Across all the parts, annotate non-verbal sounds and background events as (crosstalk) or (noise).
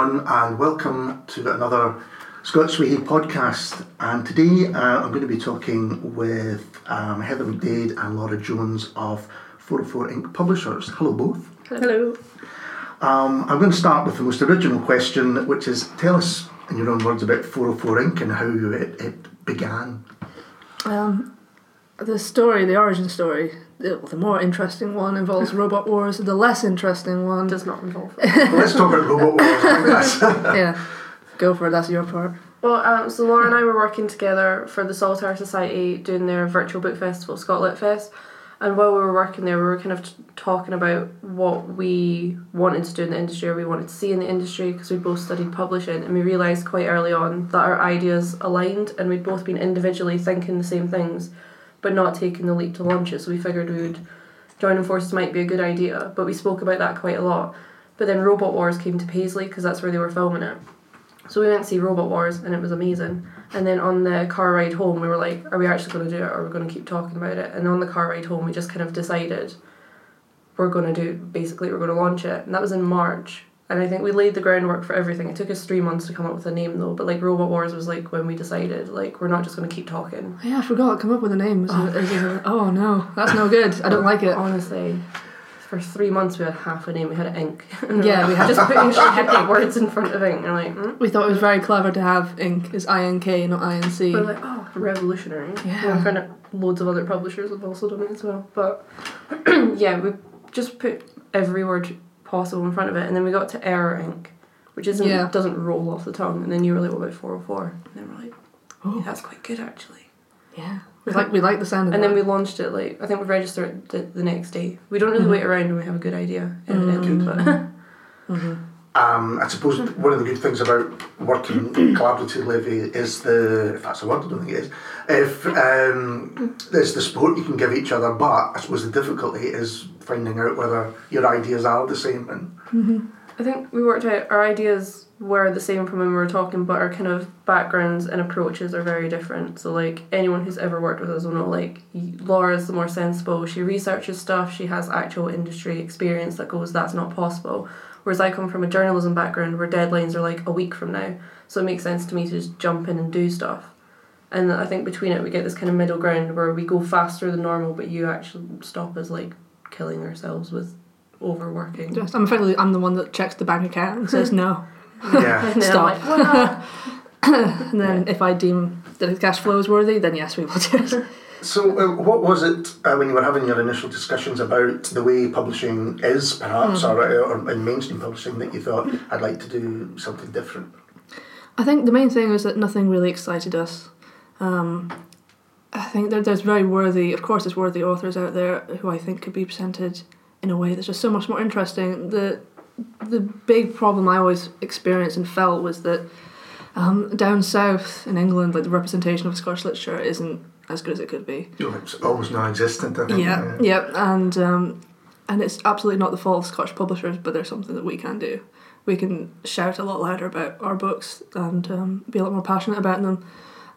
everyone, and welcome to another Scots Whay Hae podcast. And today uh, I'm going to be talking with um, Heather McDaid and Laura Jones of 404 Ink. Publishers. Hello, both. Hello. Um, I'm going to start with the most original question, which is tell us in your own words about 404 Ink. and how it, it began. Um, the story, the origin story, the, the more interesting one involves Robot Wars. The less interesting one does not involve. (laughs) well, let's talk about Robot Wars. I think that's- (laughs) (laughs) yeah, go for it. That's your part. Well, um, so Laura and I were working together for the Saltire Society doing their virtual book festival, Scotlit Fest. And while we were working there, we were kind of t- talking about what we wanted to do in the industry or we wanted to see in the industry because we both studied publishing and we realised quite early on that our ideas aligned and we'd both been individually thinking the same things but not taking the leap to launch it. So we figured we would joining forces might be a good idea, but we spoke about that quite a lot. But then Robot Wars came to Paisley because that's where they were filming it. So we went to see Robot Wars and it was amazing. And then on the car ride home, we were like, are we actually going to do it or are we going to keep talking about it? And on the car ride home, we just kind of decided we're going to do, basically, we're going to launch it. And that was in March. And I think we laid the groundwork for everything. It took us three months to come up with a name though, but like Robot Wars was like when we decided, like, we're not just going to keep talking. Yeah, I forgot. Come up with a name. It- is it- oh no, that's no good. I don't like it. Honestly, for three months we had half a name. We had ink. (laughs) Yeah, we had- just putting (laughs) shitty words in front of ink. And like, mm? We thought it was very clever to have ink is I N K, not I N C. we're like, oh, revolutionary. Yeah. And kind of loads of other publishers have also done it as well. But (clears throat) yeah, we just put every word possible in front of it, and then we got to error ink, which isn't Yeah. doesn't roll off the tongue. And then you were like, what about four hundred four? And then we're like, Oh. yeah, that's quite good actually. Yeah, we like we like the sound of And that. then we launched it like I think we registered the, the next day. We don't really Mhm. wait around when we have a good idea, evidently, but. Mhm. Um, I suppose one of the good things about working (clears throat) collaboratively is the, if that's a word, I don't think it is, if um, there's the support you can give each other, but I suppose the difficulty is finding out whether your ideas are the same. And I think we worked out our ideas were the same from when we were talking, but our kind of backgrounds and approaches are very different. So, like, anyone who's ever worked with us will know, like, Laura's the more sensible. She researches stuff, she has actual industry experience that goes, that's not possible. Whereas I come from a journalism background where deadlines are like a week from now. So, it makes sense to me to just jump in and do stuff. And I think between it, we get this kind of middle ground where we go faster than normal, but you actually stop us, like, killing ourselves with overworking. Just, I'm effectively I'm the one that checks the bank account and says no. (laughs) yeah, (laughs) And then Stop. like, (laughs) And then if I deem that the cash flow is worthy, then yes, we will do it. So, uh, what was it uh, when you were having your initial discussions about the way publishing is, perhaps, or, or in mainstream publishing, that you thought I'd like to do something different? I think the main thing was that nothing really excited us. Um, I think that there's very worthy, of course, there's worthy authors out there who I think could be presented in a way that's just so much more interesting. The the big problem I always experienced and felt was that um, down south in England, like the representation of Scottish literature isn't as good as it could be. It's almost non-existent. I think. Yeah, yeah, and um, and it's absolutely not the fault of Scottish publishers, but there's something that we can do. We can shout a lot louder about our books and um, be a lot more passionate about them.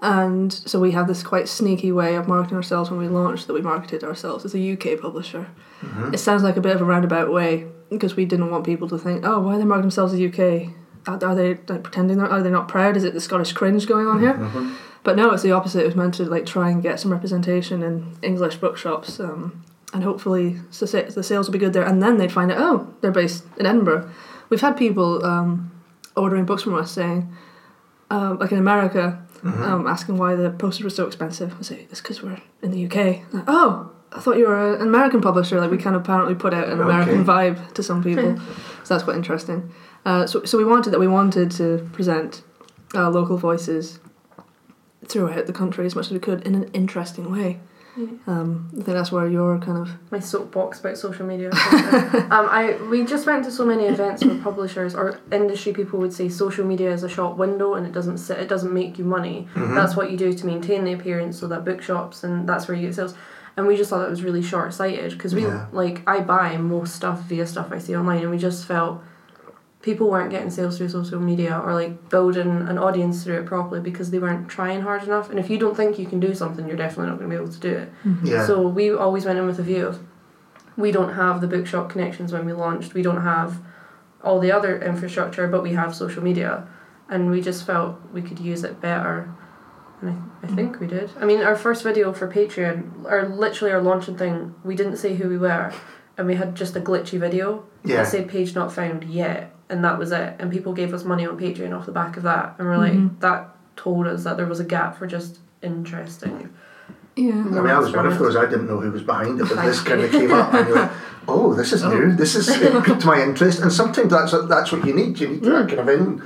And so we have this quite sneaky way of marketing ourselves when we launched that we marketed ourselves as a UK publisher. Mhm. It sounds like a bit of a roundabout way because we didn't want people to think, oh, why are they marketing themselves as UK? Are are they like, pretending? They're, they not proud? Is it the Scottish cringe going on here? Mhm. But no, it's the opposite. It was meant to like try and get some representation in English bookshops, um, and hopefully the sales will be good there. And then they'd find out, oh, they're based in Edinburgh. We've had people um, ordering books from us saying, uh, like in America, Mhm. um, asking why the postage was so expensive. I say it's because we're in the UK. Like, oh, I thought you were an American publisher. Like we kind of apparently put out an American Okay. vibe to some people, (laughs) so that's quite interesting. Uh, so so we wanted that. We wanted to present uh, local voices throughout the country as much as we could in an interesting way. Yeah. Um, I think that's where your kind of my soapbox about social media. (laughs) um, I we just went to so many events where publishers or industry people would say social media is a shop window and it doesn't sit, it doesn't make you money. Mhm. That's what you do to maintain the appearance, so that bookshops and that's where you get sales. And we just thought that was really short sighted because we Yeah. like I buy most stuff via stuff I see online, and we just felt people weren't getting sales through social media or like building an audience through it properly because they weren't trying hard enough. And if you don't think you can do something, you're definitely not going to be able to do it. Mm-hmm. Yeah. So we always went in with a view of we don't have the bookshop connections when we launched. We don't have all the other infrastructure, but we have social media, and we just felt we could use it better. And I, I mm-hmm. think we did. I mean, our first video for Patreon, our literally our launching thing, we didn't say who we were, and we had just a glitchy video Yeah. that said page not found yet, and that was it. And people gave us money on Patreon off the back of that, and we're like, Mhm. that told us that there was a gap for just interesting. Yeah. I mean, I was one of those. I didn't know who was behind it, but this kind of came up, and you're like, (laughs) "Oh, this is new. This is (laughs) it piqued my interest." And sometimes that's that's what you need. You need that kind of in.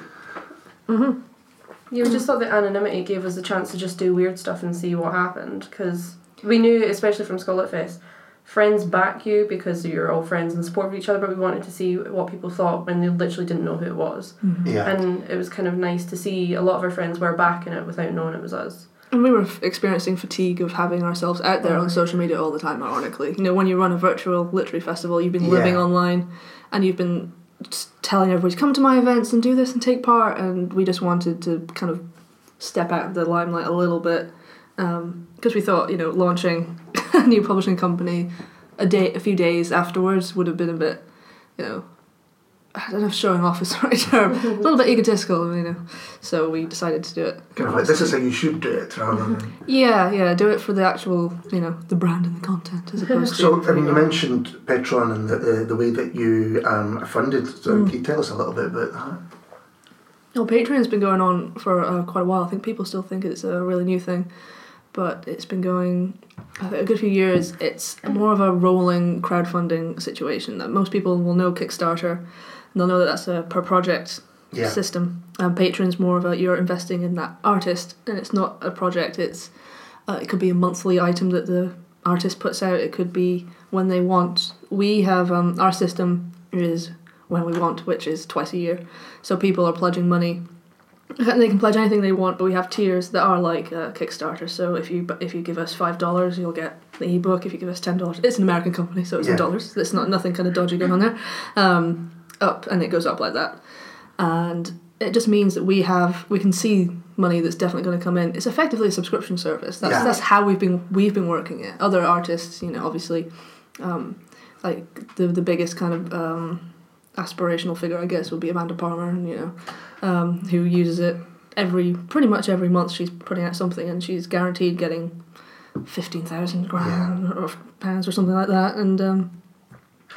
Yeah, we just thought that anonymity gave us the chance to just do weird stuff and see what happened because we knew, especially from Scotlit Fest, friends back you because you're all friends and support of each other. But we wanted to see what people thought when they literally didn't know who it was, mm-hmm. Yeah. and it was kind of nice to see a lot of our friends were backing it without knowing it was us. And we were f- experiencing fatigue of having ourselves out there on oh, social media all the time, ironically. You know, when you run a virtual literary festival, you've been living Yeah. online online and you've been telling everybody to come to my events and do this and take part. And we just wanted to kind of step out of the limelight a little bit because we thought, you know, launching (laughs) a new publishing company a day, a few days afterwards would have been a bit, you know, I don't know if showing off is (laughs) the right term, a little bit egotistical, you know. So we decided to do it. Kind of like this is how you should do it, rather than. Yeah, yeah, do it for the actual, you know, the brand and the content as opposed to. So, I mean, you mentioned Patreon and the, the, the way that you um, are funded. So, Mm. can you tell us a little bit about that? Well, Patreon's been going on for uh, quite a while. I think people still think it's a really new thing, but it's been going a good few years. It's more of a rolling crowdfunding situation that most people will know Kickstarter, and they'll know that that's a per project Yeah. system. And Patreon's more of a you're investing in that artist, and it's not a project. It's uh, it could be a monthly item that the artist puts out. It could be when they want. We have um, our system is when we want, which is twice a year. So people are pledging money. They can pledge anything they want, but we have tiers that are like uh, Kickstarter. So if you if you give us five dollars, you'll get the ebook. If you give us ten dollars, it's an American company, so it's Yeah. in dollars. There's not nothing kind of dodgy going on there. Um, up and it goes up like that, and it just means that we have we can see money that's definitely going to come in. It's effectively a subscription service. That's Yeah. that's how we've been we've been working it. Other artists, you know, obviously, um, like the the biggest kind of um, aspirational figure, I guess, would be Amanda Palmer, and you know, um, who uses it every pretty much every month. She's putting out something, and she's guaranteed getting fifteen thousand grand or pounds or something like that. And um,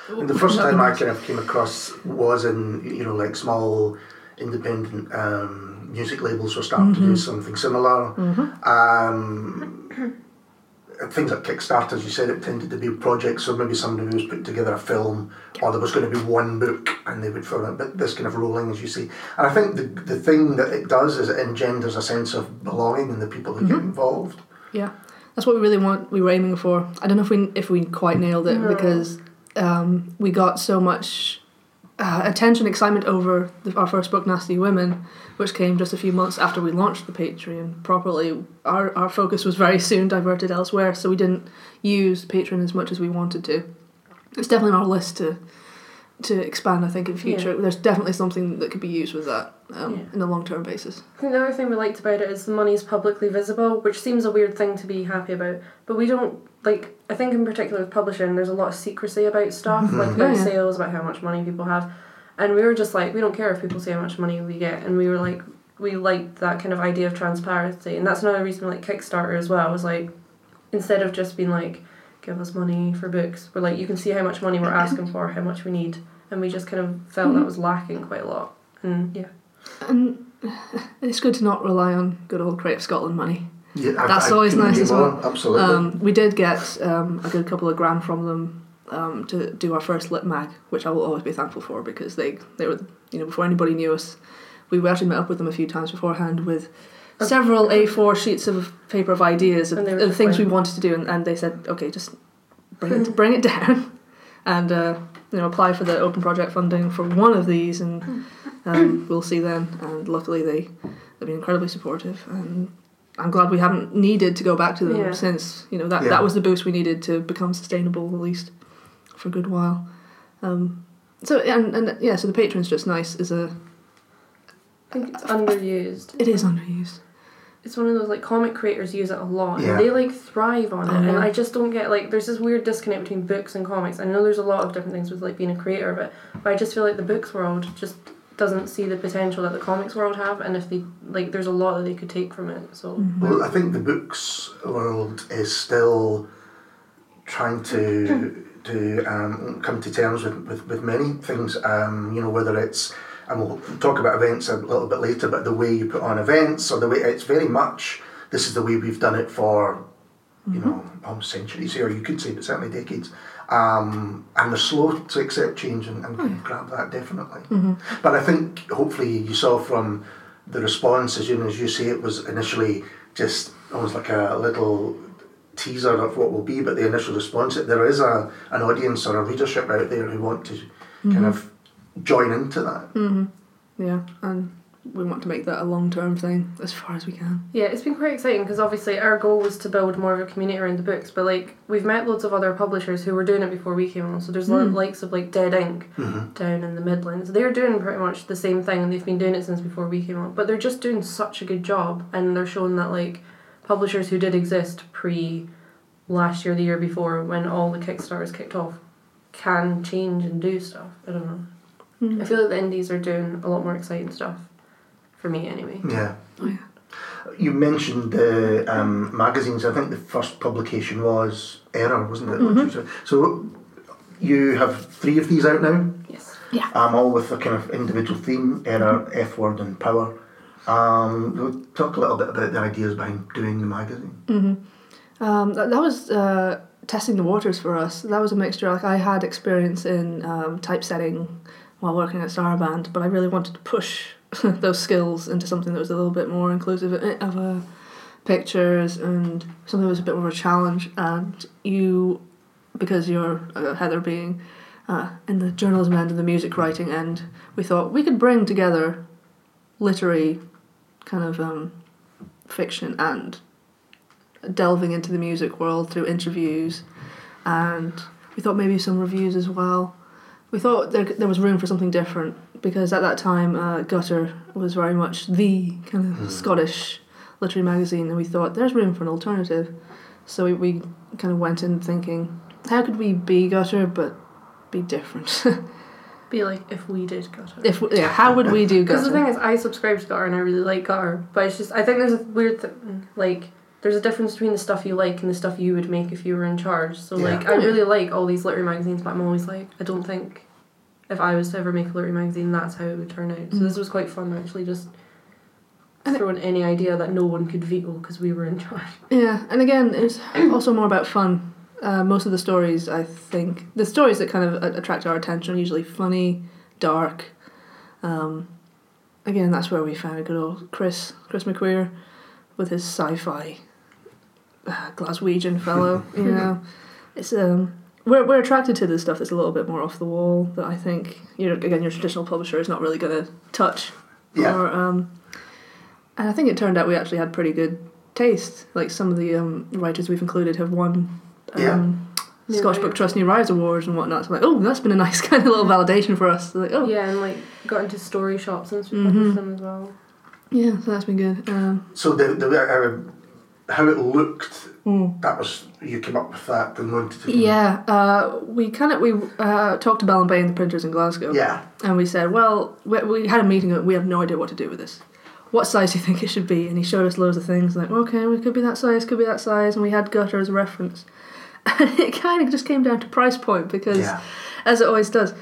And the first time I kind of came across was in, you know, like small independent um, music labels were starting to do something similar. Um, things like Kickstarter, as you said, it tended to be projects. So maybe somebody was putting together a film, or there was going to be one book, and they would film it. But this kind of rolling, as you see, and I think the the thing that it does is it engenders a sense of belonging in the people who get involved. Yeah, that's what we really want. We were aiming for. I don't know if we if we quite nailed it No. because um, we got so much uh, attention, excitement over the, our first book, Nasty Women, which came just a few months after we launched the Patreon properly. Our our focus was very soon diverted elsewhere, so we didn't use Patreon as much as we wanted to. It's definitely on our list to to expand. I think in future, there's definitely something that could be used with that um, Yeah. in a long term basis. I think the other thing we liked about it is the money's publicly visible, which seems a weird thing to be happy about. But we don't like. I think in particular with publishing, there's a lot of secrecy about stuff, mm-hmm. like oh, about Yeah, yeah. sales, about how much money people have, and we were just like, we don't care if people see how much money we get, and we were like, we liked that kind of idea of transparency, and that's another reason we like Kickstarter as well. Was like, instead of just being like, give us money for books, we're like, you can see how much money we're asking for, how much we need, and we just kind of felt that mm-hmm. was lacking quite a lot, and yeah. And it's good to not rely on good old Creative Scotland money. Yeah, That's always couldn't nice as more, well. Absolutely. Um, we did get um, a good couple of grand from them um, to do our first lit mag, which I will always be thankful for because they they were you know before anybody knew us, we actually met up with them a few times beforehand with several A4 sheets of paper of ideas of, And of things we wanted to do, and, and they said, okay, just bring it (laughs) bring it down, and uh, you know apply for the open project funding for one of these, and um, we'll see then. And luckily they they've been incredibly supportive, and I'm glad we haven't needed to go back to them Yeah. since you know that Yeah. that was the boost we needed to become sustainable at least for a good while. Um, so and and yeah, so the Patreon's just nice is a I think it's underused. it is underused. it's one of those like comic creators use it a lot Yeah. they like thrive on it Oh, and. I just don't get like there's this weird disconnect between books and comics. I know there's a lot of different things with like being a creator of it, but I just feel like the books world just doesn't see the potential that the comics world have and if they like there's a lot that they could take from it. So Well, I think the books world is still trying to (clears throat) to um, come to terms with, with, with many things. Um, you know, whether it's and we'll talk about events a little bit later, but the way you put on events or the way it's very much this is the way we've done it for you know almost centuries here. You could say, but certainly decades. Um, and they're slow to accept change and, and hmm. grab that definitely. Mm-hmm. But I think hopefully you saw from the response, as you, as you say, it was initially just almost like a little teaser of what will be, but the initial response, there is a an audience or a readership out there who want to kind mm-hmm. of join into that. Mm-hmm. Yeah, and we want to make that a long term thing as far as we can. Yeah, it's been quite exciting because obviously our goal was to build more of a community around the books, but like we've met loads of other publishers who were doing it before we came on. So there's lo Mm. likes of like Dead Ink down in the Midlands. They're doing pretty much the same thing and they've been doing it since before we came on. But they're just doing such a good job and they're showing that like publishers who did exist pre last year, the year before, when all the Kickstarters kicked off, can change and do stuff. I don't know. Mm. I feel like the indies are doing a lot more exciting stuff. For me anyway. Yeah. Oh, yeah. You mentioned the um, magazines. I think the first publication was Error, wasn't it? Mm-hmm. So you have three of these out now. Yes. Yeah. Um, all with a kind of individual theme, error, F word, and power. Um, we'll talk a little bit about the ideas behind doing the magazine. Um, that, that was uh, testing the waters for us. That was a mixture. Like I had experience in um, typesetting while working at Saraband, but I really wanted to push (laughs) those skills into something that was a little bit more inclusive of uh, pictures and something that was a bit more of a challenge. And you, because you're uh, Heather being uh, in the journalism end and the music writing end, we thought we could bring together literary kind of um, fiction and delving into the music world through interviews and we thought maybe some reviews as well. We thought there, there was room for something different because at that time uh, Gutter was very much the kind of Scottish literary magazine and we thought there's room for an alternative. So we, we kind of went in thinking how could we be Gutter but be different? (laughs) Be like if we did Gutter. if we, yeah, how would we do (laughs) gutter? Because the thing is, I subscribe to Gutter and I really like Gutter, but it's just I think there's a weird thing like there's a difference between the stuff you like and the stuff you would make if you were in charge. So Yeah. like I really like all these literary magazines, but I'm always like I don't think if I was to ever make a literary magazine, that's how it would turn out. So this was quite fun actually, just And it- throwing any idea that no one could veto because we were in charge. (laughs) Yeah, and again, it's also more about fun. Uh, most of the stories, I think, the stories that kind of a- attract our attention are usually funny, dark. Um, again, that's where we found a good old Chris, Chris McQueer, with his sci-fi uh, Glaswegian fellow. (laughs) you know, it's um, we're we're attracted to the stuff that's a little bit more off the wall. That I think you know, again, your traditional publisher is not really going to touch. Yeah. Or, um, and I think it turned out we actually had pretty good taste. Like some of the um, writers we've included have won um, New Scottish Writer. Book Trust New Writers Awards and whatnot. So like, oh, that's been a nice (laughs) kind of little validation for us. Like, oh, Yeah, and like got into story shops and Mhm. published them as well. yeah, so that's been good. Um, So the, the uh, how it looked, mm. that was you came up with that and wanted to. Yeah, uh, we kind of we uh, talked to Bell and Bain, the printers in Glasgow. Yeah. And we said, well, we, we had a meeting and we have no idea what to do with this. What size do you (laughs) think it should be? And he showed us loads of things, like, okay, we could be that size, could be that size, and we had gutter as a reference. (laughs) And it kind of just came down to price point because, Yeah. as it always does.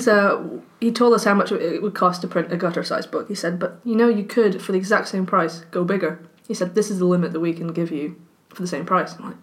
So he told us how much it would cost to print a gutter sized book. He said, but you know, you could, for the exact same price, go bigger. He said, this is the limit that we can give you for the same price. I'm like,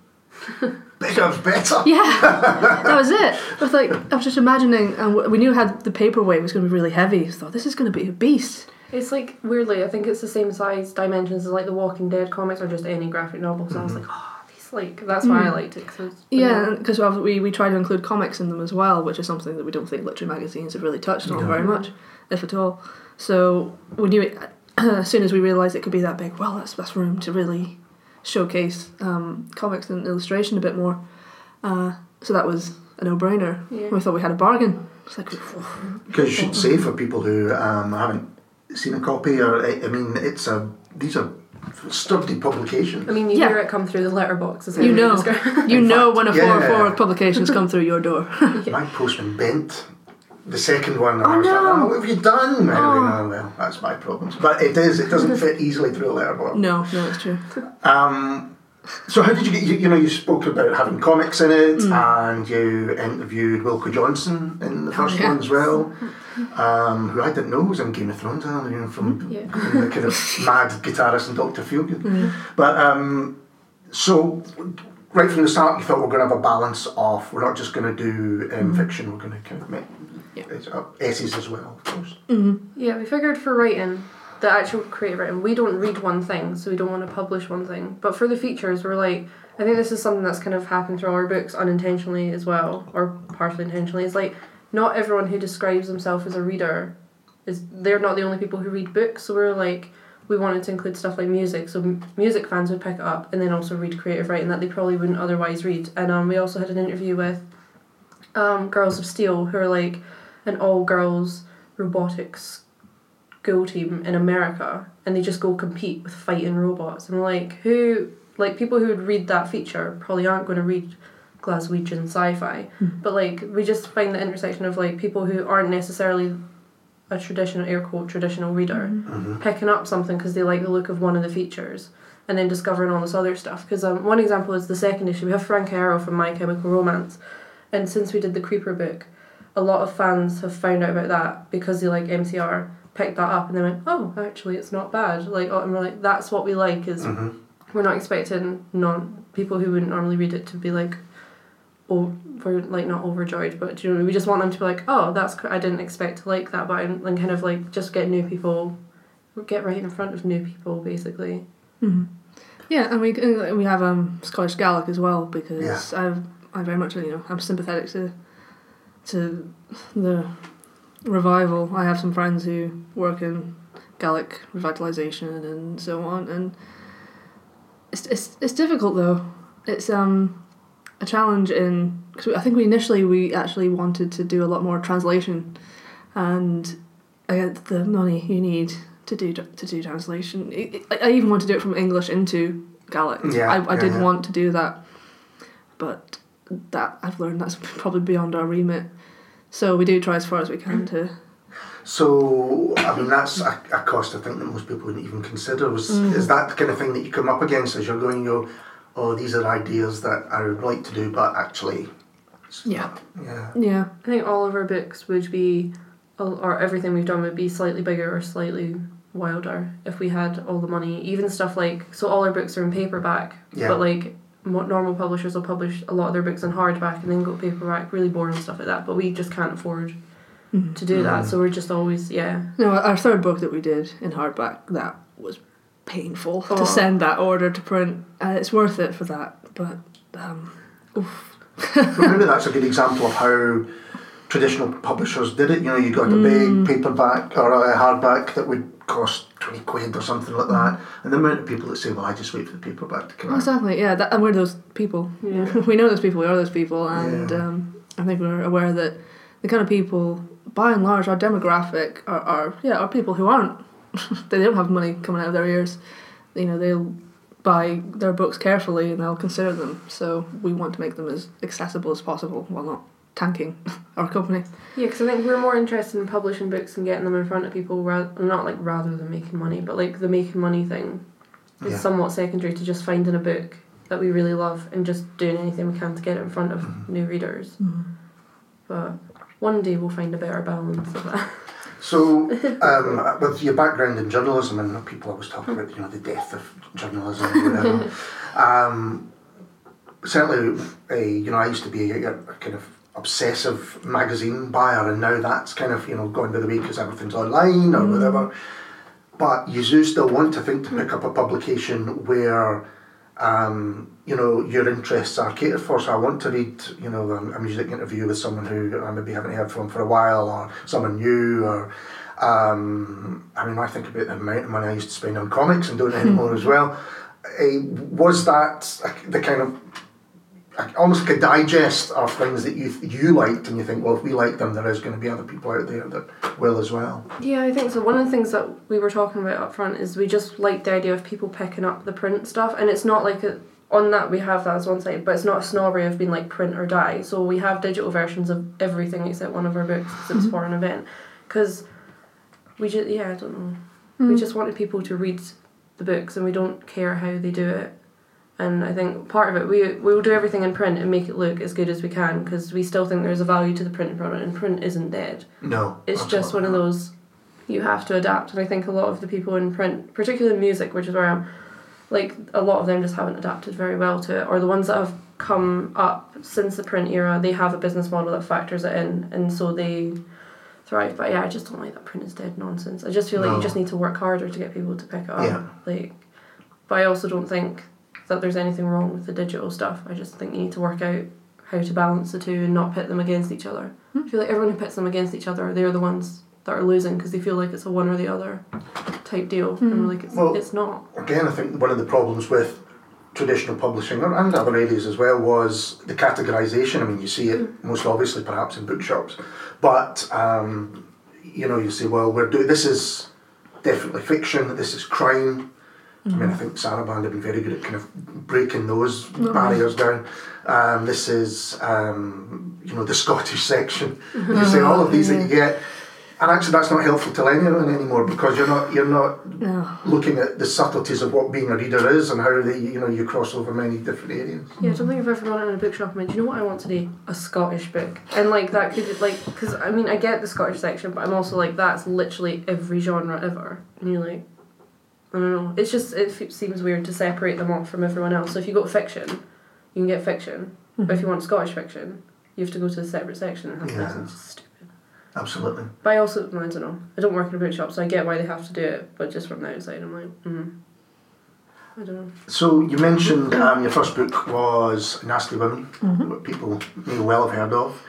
(laughs) Bigger's better. (laughs) yeah, (laughs) that was it. I was like, I was just imagining, and we knew how the paperweight was going to be really heavy. I thought this is going to be a beast. It's like weirdly, I think it's the same size dimensions as like the Walking Dead comics or just any graphic novel. So I was mm-hmm. like, ah, oh, these like that's why I mm. liked it. Cause Yeah, because we we try to include comics in them as well, which is something that we don't think literary magazines have really touched on No. very much, if at all. So we knew it (clears throat) as soon as we realised it could be that big. Well, that's that's room to really showcase um, comics and illustration a bit more. Uh, so that was a no-brainer. Yeah. We thought we had a bargain. It's like, Because you should say for people who um, haven't seen a copy, or I I mean, it's a these are sturdy publications. I mean, you Yeah. hear it come through the letterbox. Is how You know, you In know fact, when a yeah. four four publications come through your door. (laughs) My postman bent. The second one, and Oh, I was no. like, oh, what have you done? Anyway, Oh. oh, well, that's my problem. But it is, it doesn't fit easily through a letterbox. no, no, it's true. (laughs) Um, so how did you get, you, you know, you spoke about having comics in it Mm. and you interviewed Wilko Johnson in the Oh, first yeah. one as well, (laughs) um, who I didn't know was in Game of Thrones, uh, you know, from Yeah. being the kind of (laughs) mad guitarist and Doctor Feelgood. Mm. But um, so right from the start, you thought we're going to have a balance of we're not just going to do um, fiction, we're going to kind of make Yeah. it's, uh, essays as well, of course. Yeah, we figured for writing, the actual creative writing, we don't read one thing, so we don't want to publish one thing. But for the features, we're like, I think this is something that's kind of happened through all our books unintentionally as well, or partially intentionally. It's like, not everyone who describes themselves as a reader is, they're not the only people who read books, so we're like, we wanted to include stuff like music, so m- music fans would pick it up and then also read creative writing that they probably wouldn't otherwise read. And um, we also had an interview with um, Girls of Steel, who are like an all girls robotics go team in America and they just go compete with fighting robots. And like who like people who would read that feature probably aren't going to read Glaswegian sci-fi. But like we just find the intersection of like people who aren't necessarily a traditional air quote traditional reader Mm-hmm. picking up something because they like the look of one of the features and then discovering all this other stuff because um, one example is the second issue we have Frank Iero from my chemical romance and since we did the creeper book a lot of fans have found out about that because they like mcr picked that up and they went oh actually it's not bad. Like oh, and we're like that's what we like is Mm-hmm. we're not expecting non people who wouldn't normally read it to be like oh we're like not overjoyed but you know we just want them to be like oh that's cr- I didn't expect to like that but I'm and kind of like just get new people get right in front of new people basically. Hmm Yeah, and we and we have um Scottish Gaelic as well because I've I very much you know I'm sympathetic to to the revival. I have some friends who work in Gaelic revitalization and so on, and it's it's it's difficult though. It's um a challenge in because I think we initially we actually wanted to do a lot more translation, and I get the money you need to do to do translation. I, I even want to do it from English into Gaelic. Yeah, I, I yeah, did yeah. want to do that, but that I've learned that's probably beyond our remit. So we do try as far as we can to. So, I mean, that's a, a cost I think that most people wouldn't even consider. Was Mm. Is that the kind of thing that you come up against as you're going, you go, oh, these are ideas that I would like to do, but actually. Yeah. Yeah. Yeah. I think all of our books would be or everything we've done would be slightly bigger or slightly wilder if we had all the money even stuff like so all our books are in paperback Yeah. but like mo- normal publishers will publish a lot of their books in hardback and then go paperback really boring stuff like that but we just can't afford Mhm. to do that Mhm. so we're just always yeah No, our third book that we did in hardback that was painful Oh. to send that order to print. Uh, it's worth it for that, but um, oof. well, maybe that's a good example of how traditional publishers did it. You know, you got a Mm. big paperback or a hardback that would cost 20 quid or something like that. And the amount of people that say, well, I just wait for the paperback to come out. exactly. Yeah, that, and we're those people. Yeah. (laughs) we know those people. We are those people, and Yeah. um, I think we're aware that the kind of people, by and large, our demographic are, are yeah are people who aren't (laughs) they don't have money coming out of their ears. You know, they'll buy their books carefully and they'll consider them. So we want to make them as accessible as possible while not tanking (laughs) our company. yeah because I think we're more interested in publishing books and getting them in front of people rather not like rather than making money but like the making money thing is Yeah. somewhat secondary to just finding a book that we really love and just doing anything we can to get it in front of Mm-hmm. new readers. But one day we'll find a better balance of that. So, (laughs) um, with your background in journalism, and people always talk about, you know, the death of journalism or whatever. (laughs) um, certainly, uh, you know, I used to be a, a kind of obsessive magazine buyer, and now that's kind of, you know, going by the way because everything's online or whatever. But you do still want to think to pick up a publication where, um, you know, your interests are catered for. So I want to read, you know, a, music interview with someone who I maybe haven't heard from for a while, or someone new, or um, I mean, I think about the amount of money I used to spend on comics and don't anymore as well. Uh, was that the kind of almost like a digest of things that you you liked, and you think, well, if we like them, there is going to be other people out there that will as well. Yeah, I think so. One of the things that we were talking about up front is we just like the idea of people picking up the print stuff, and it's not like a, on that we have that as one side, but it's not a snobbery of being like print or die. So we have digital versions of everything except one of our books because it's mm-hmm. for an event, because we just yeah I don't know we mm. just wanted people to read the books and we don't care how they do it. And I think part of it, we we will do everything in print and make it look as good as we can because we still think there's a value to the print product, and print isn't dead. No, It's just one of those you have to adapt. And I think a lot of the people in print, particularly music, which is where I'm, like a lot of them just haven't adapted very well to it, or the ones that have come up since the print era, they have a business model that factors it in, and so they thrive. But yeah, I just don't like that print is dead nonsense. I just feel like you just need to work harder to get people to pick it up. Yeah. Like, but I also don't think that there's anything wrong with the digital stuff. I just think you need to work out how to balance the two and not pit them against each other. Hmm. I feel like everyone who pits them against each other, they're the ones that are losing because they feel like it's a one or the other type deal. And we're hmm. like, it's, Well- it's not. again, I think one of the problems with traditional publishing and and other areas as well was the categorization. I mean, you see it hmm. most obviously perhaps in bookshops, but um, you know, you say, well, we're doing this is definitely fiction. This is crime. I mean, I think Saraband have been very good at kind of breaking those barriers down. Um, this is, um, you know, the Scottish section. You see all of these that you get, and actually that's not helpful to anyone anymore because you're not you're not No. looking at the subtleties of what being a reader is and how they you know you cross over many different areas. Yeah, I don't think I've ever gone in a bookshop and went, do you know what I want today? A Scottish book. And like that could, like, because I mean, I get the Scottish section, but I'm also like, that's literally every genre ever. And you're like, I don't know. It's just, it f- seems weird to separate them off from everyone else. So if you go fiction, you can get fiction. But if you want Scottish fiction, you have to go to a separate section and have Yeah. this. It's just stupid. Absolutely. But I also, I don't know. I don't work in a bookshop, so I get why they have to do it. But just from the outside, I'm like, mm. I don't know. So you mentioned um, your first book was Nasty Women, what people may well have heard of.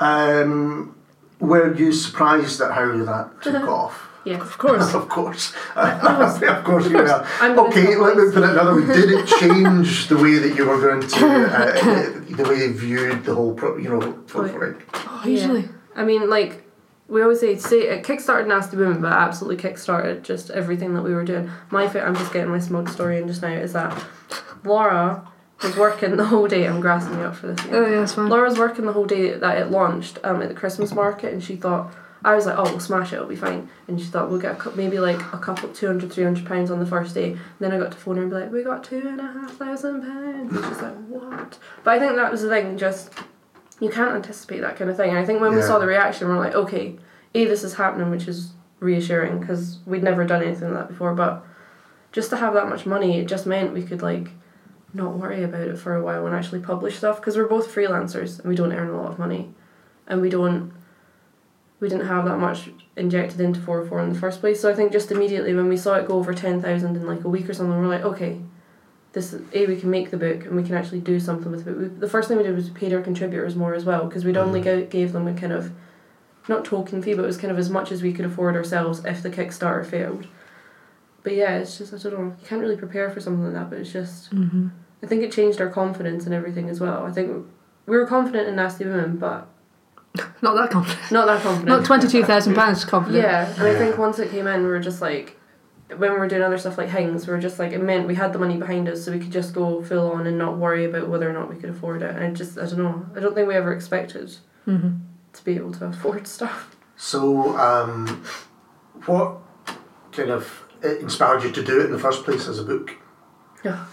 Um, were you surprised at how that took (laughs) off? Yes. (laughs) Of course. of course. (laughs) of course you were. I'm Okay, let me put it another way. Did it change the way that you were going to, (laughs) uh, the way you viewed the whole, pro- you know, for, for it? Oh, usually. I mean, like we always say, say it kickstarted Nasty Women, but absolutely kickstarted just everything that we were doing. My fa- I'm just getting my smug story in just now. Is that Laura was working the whole day. I'm grassing you up for this. Again. Oh, yeah, it's fine. Laura was working the whole day that it launched um, at the Christmas market, and she thought. I was like, oh, we'll smash it, it'll be fine. And she thought, we'll get a, cou- maybe like a couple, 200, 300 pounds on the first day. And then I got to phone her and be like, we got two and a half thousand pounds. And she's like, what? But I think that was the thing, just, you can't anticipate that kind of thing. And I think when we saw the reaction, we're like, okay, A, this is happening, which is reassuring because we'd never done anything like that before. But just to have that much money, it just meant we could like not worry about it for a while and actually publish stuff because we're both freelancers and we don't earn a lot of money and we don't we didn't have that much injected into 404 in the first place so i think just immediately when we saw it go over 10000 in like a week or something we're like okay this is, a we can make the book and we can actually do something with it we, the first thing we did was paid our contributors more as well because we'd only go, gave them a kind of not token fee but it was kind of as much as we could afford ourselves if the kickstarter failed but yeah it's just i don't know you can't really prepare for something like that but it's just Mm-hmm. I think it changed our confidence and everything as well. I think we were confident in Nasty Women, but (laughs) Not that confident. not that confident. Not £22,000 (laughs) confident. Yeah, and I think once it came in, we were just like, when we were doing other stuff like Hings, we were just like, it meant we had the money behind us, so we could just go full on and not worry about whether or not we could afford it. And I just, I don't know, I don't think we ever expected Mm-hmm. to be able to afford (laughs) stuff. So, um, what kind of inspired you to do it in the first place as a book? Yeah,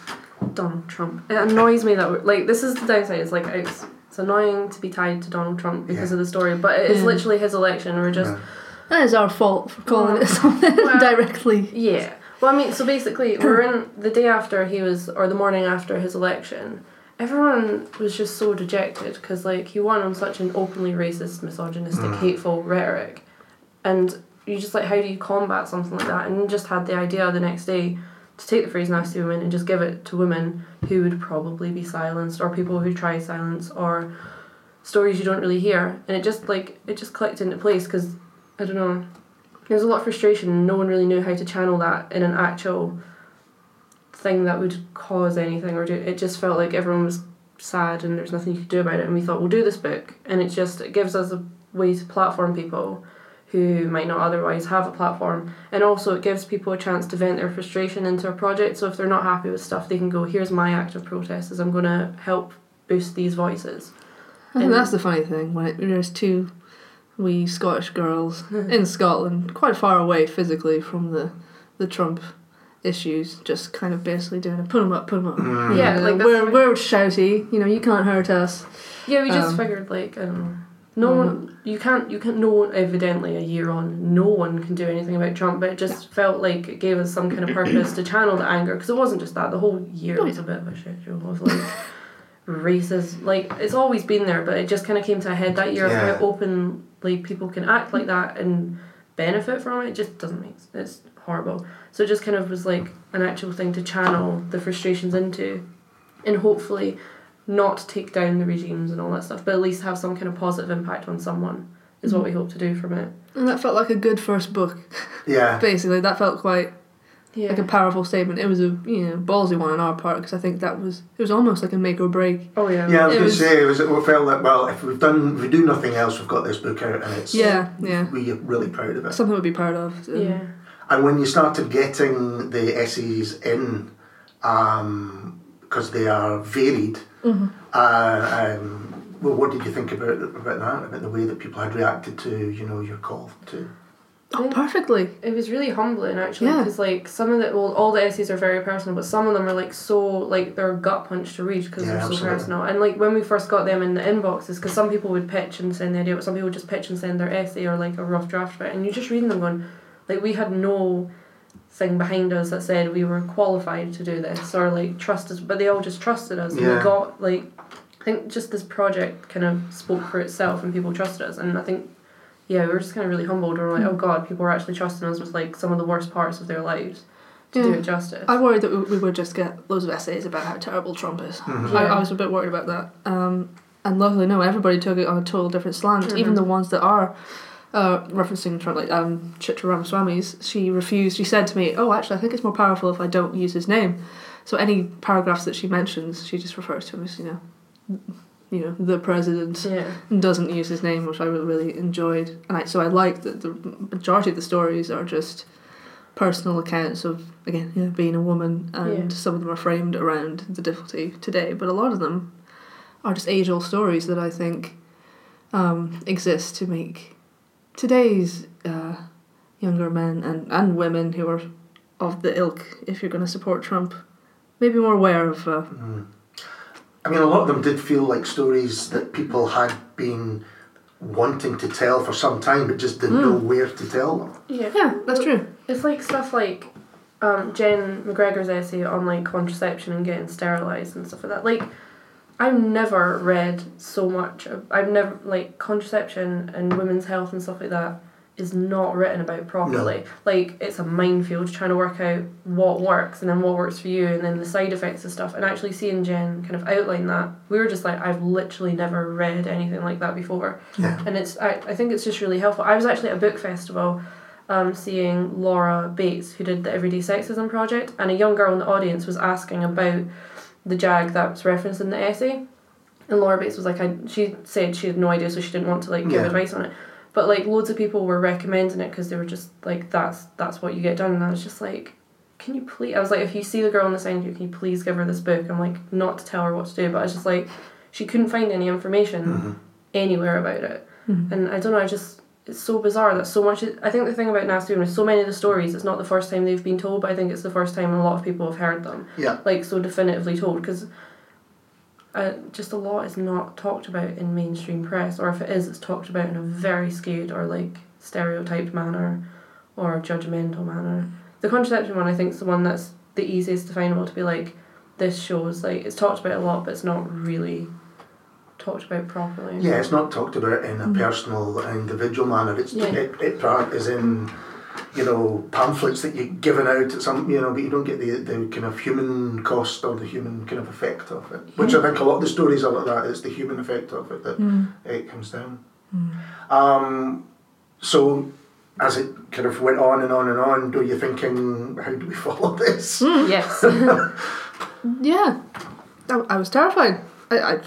Donald Trump. It annoys me that we're, like this is the downside. It's like it's, it's annoying to be tied to Donald Trump because Yeah. of the story, but it is Yeah. literally his election. We're just Yeah. That is our fault for calling it something Well- directly. Yeah. Well, I mean, so basically, we're in the day after he was, or the morning after his election. Everyone was just so dejected because, like, he won on such an openly racist, misogynistic, Mm. hateful rhetoric, and you just like, how do you combat something like that? And you just had the idea the next day to take the phrase "nasty women" and just give it to women who would probably be silenced, or people who try silence, or stories you don't really hear, and it just like it just clicked into place because I don't know. There was a lot of frustration. and No one really knew how to channel that in an actual thing that would cause anything or do. It just felt like everyone was sad and there's nothing you could do about it. And we thought we'll do this book, and it just it gives us a way to platform people who might not otherwise have a platform, and also it gives people a chance to vent their frustration into a project. So if they're not happy with stuff, they can go, "Here's my act of protest. Is I'm going to help boost these voices." I think And- that's the funny thing when it, there's two wee Scottish girls (laughs) in Scotland, quite far away physically from the the Trump issues, just kind of basically doing it. Put them up, put them up. Mm. Yeah, You know, like we're what- we're shouty. You know, you can't hurt us. Yeah, we just Um, figured like I don't know. No Mhm. one, you can't, you can't. No one, evidently, a year on, no one can do anything about Trump. But it just felt like it gave us some kind of purpose to channel the anger because it wasn't just that. The whole year was a bit of a shit show of like (laughs) racist. Like it's always been there, but it just kind of came to a head that year Yeah. of how openly people can act like that and benefit from it. It just doesn't make. s- It's horrible. So it just kind of was like an actual thing to channel the frustrations into, and hopefully not take down the regimes and all that stuff, but at least have some kind of positive impact on someone is what we hope to do from it. And that felt like a good first book. (laughs) Yeah. Basically, that felt quite Yeah. like a powerful statement. It was a you know ballsy one on our part because I think that was it was almost like a make or break. oh yeah. Yeah, I was It going to was- say, it was, we felt like, well, if we've done, if we do nothing else, we've got this book out and it's, Yeah, yeah. we're really proud of it. Something to be proud of. Um, Yeah. And when you started getting the essays in, because they are varied, Mhm. uh, um, well, what did you think about about that? About the way that people had reacted to, you know, your call to. Oh, perfectly. It was really humbling actually Yeah. because like some of the well all the essays are very personal but some of them are like so like they're gut punch to read because Yeah, they're so absolutely. personal and like when we first got them in the inboxes because some people would pitch and send the idea but some people would just pitch and send their essay or like a rough draft of it and you're just reading them going like we had no thing behind us that said we were qualified to do this or like trust us but they all just trusted us and Yeah. we got like I think just this project kind of spoke for itself and people trusted us and I think yeah, we were just kind of really humbled. We were like, oh god, people were actually trusting us with like some of the worst parts of their lives to do it justice. I worried that we- we would just get loads of essays about how terrible Trump is. Mhm. I, Yeah. I was a bit worried about that. Um, and luckily, no, everybody took it on a total different slant. Even Mhm. the ones that are uh, referencing like um, Chitra Ramaswamy's, she refused. She said to me, "Oh, actually, I think it's more powerful if I don't use his name." So any paragraphs that she mentions, she just refers to him as you know, you know, the president yeah, and doesn't use his name, which I really, really enjoyed. And I, so I like that the majority of the stories are just personal accounts of, again, you know, being a woman, and Yeah. some of them are framed around the difficulty today, but a lot of them are just age old stories that I think um, exist to make today's uh, younger men and, and women who are of the ilk, if you're going to support Trump, maybe more aware of. Uh, Mm. I mean, a lot of them did feel like stories that people had been wanting to tell for some time, but just didn't Mm. know where to tell them. yeah, yeah, that's true. It's like stuff like um, Jen McGregor's essay on like contraception and getting sterilized and stuff like that. Like, I've never read so much. I've never like contraception and women's health and stuff like that is not written about properly. Like it's a minefield trying to work out what works and then what works for you and then the side effects and stuff. And actually seeing Jen kind of outline that, we were just like, I've literally never read anything like that before Yeah. and it's I, I think it's just really helpful. I was actually at a book festival um, seeing Laura Bates, who did the Everyday Sexism Project, and a young girl in the audience was asking about the JAG that was referenced in the essay. And Laura Bates was like, I, she said she had no idea, so she didn't want to like give Yeah. advice on it. But like loads of people were recommending it because they were just like, that's that's what you get done. And I was just like, can you please? I was like, if you see the girl on the sign, can you please give her this book? I'm like, not to tell her what to do, but I was just like, she couldn't find any information Mhm. anywhere about it. Mhm. And I don't know, I just it's so bizarre that so much. I think the thing about Nasty Women is so many of the stories. It's not the first time they've been told, but I think it's the first time a lot of people have heard them, Yeah. like so definitively told. Because uh, just a lot is not talked about in mainstream press, or if it is, it's talked about in a very skewed or like stereotyped manner, or judgmental manner. The contraception one, I think, is the one that's the easiest definable to be like. This shows like it's talked about a lot, but it's not really talked about properly. Yeah, it's not talked about in a personal, individual manner. It's Yeah. it, it is in, you know, pamphlets that you're giving out at some, you know, but you don't get the the kind of human cost or the human kind of effect of it. Which I think a lot of the stories are like that. It's the human effect of it that Mm. it comes down. Um, so as it kind of went on and on and on, were you thinking, how do we (laughs) follow this? Yes. (laughs) (laughs) Yeah, I, I was terrified. I, I,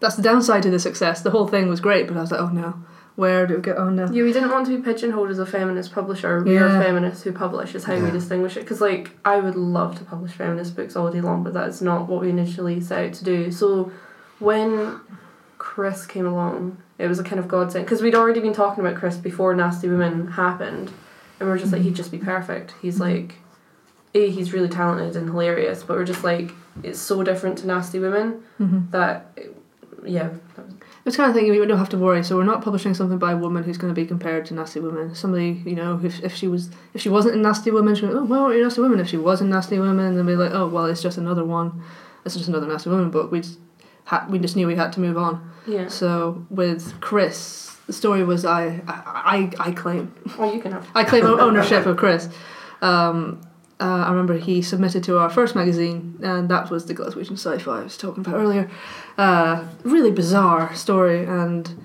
that's the downside to the success. The whole thing was great, but I was like, oh no, where do we get? Oh no. Yeah, we didn't want to be pigeonholed as a feminist publisher. We are Yeah. feminists who publish, is how we distinguish it. Because, like, I would love to publish feminist books all day long, but that's not what we initially set out to do. So, when Chris came along, it was a kind of godsend. Because we'd already been talking about Chris before Nasty Women happened, and we are just like, he'd just be perfect. He's like, A, he's really talented and hilarious, but we're just like, it's so different to Nasty Women Mm-hmm. that, yeah. It's kind of thing we don't have to worry. So we're not publishing something by a woman who's going to be compared to Nasty Women. Somebody, you know, if, if she was if she wasn't a Nasty Woman, she'd be like, oh, well, you're Nasty Women. If she was a Nasty Woman, then be like, oh, well, it's just another one. It's just another Nasty Woman book. We just had, we just knew we had to move on. Yeah. So with Chris, the story was I I I, I claim Well, you can have. I claim (laughs) ownership of Chris. Um, uh, I remember he submitted to our first magazine, and that was the Glaswegian Sci-Fi I was talking about earlier. Uh, really bizarre story, and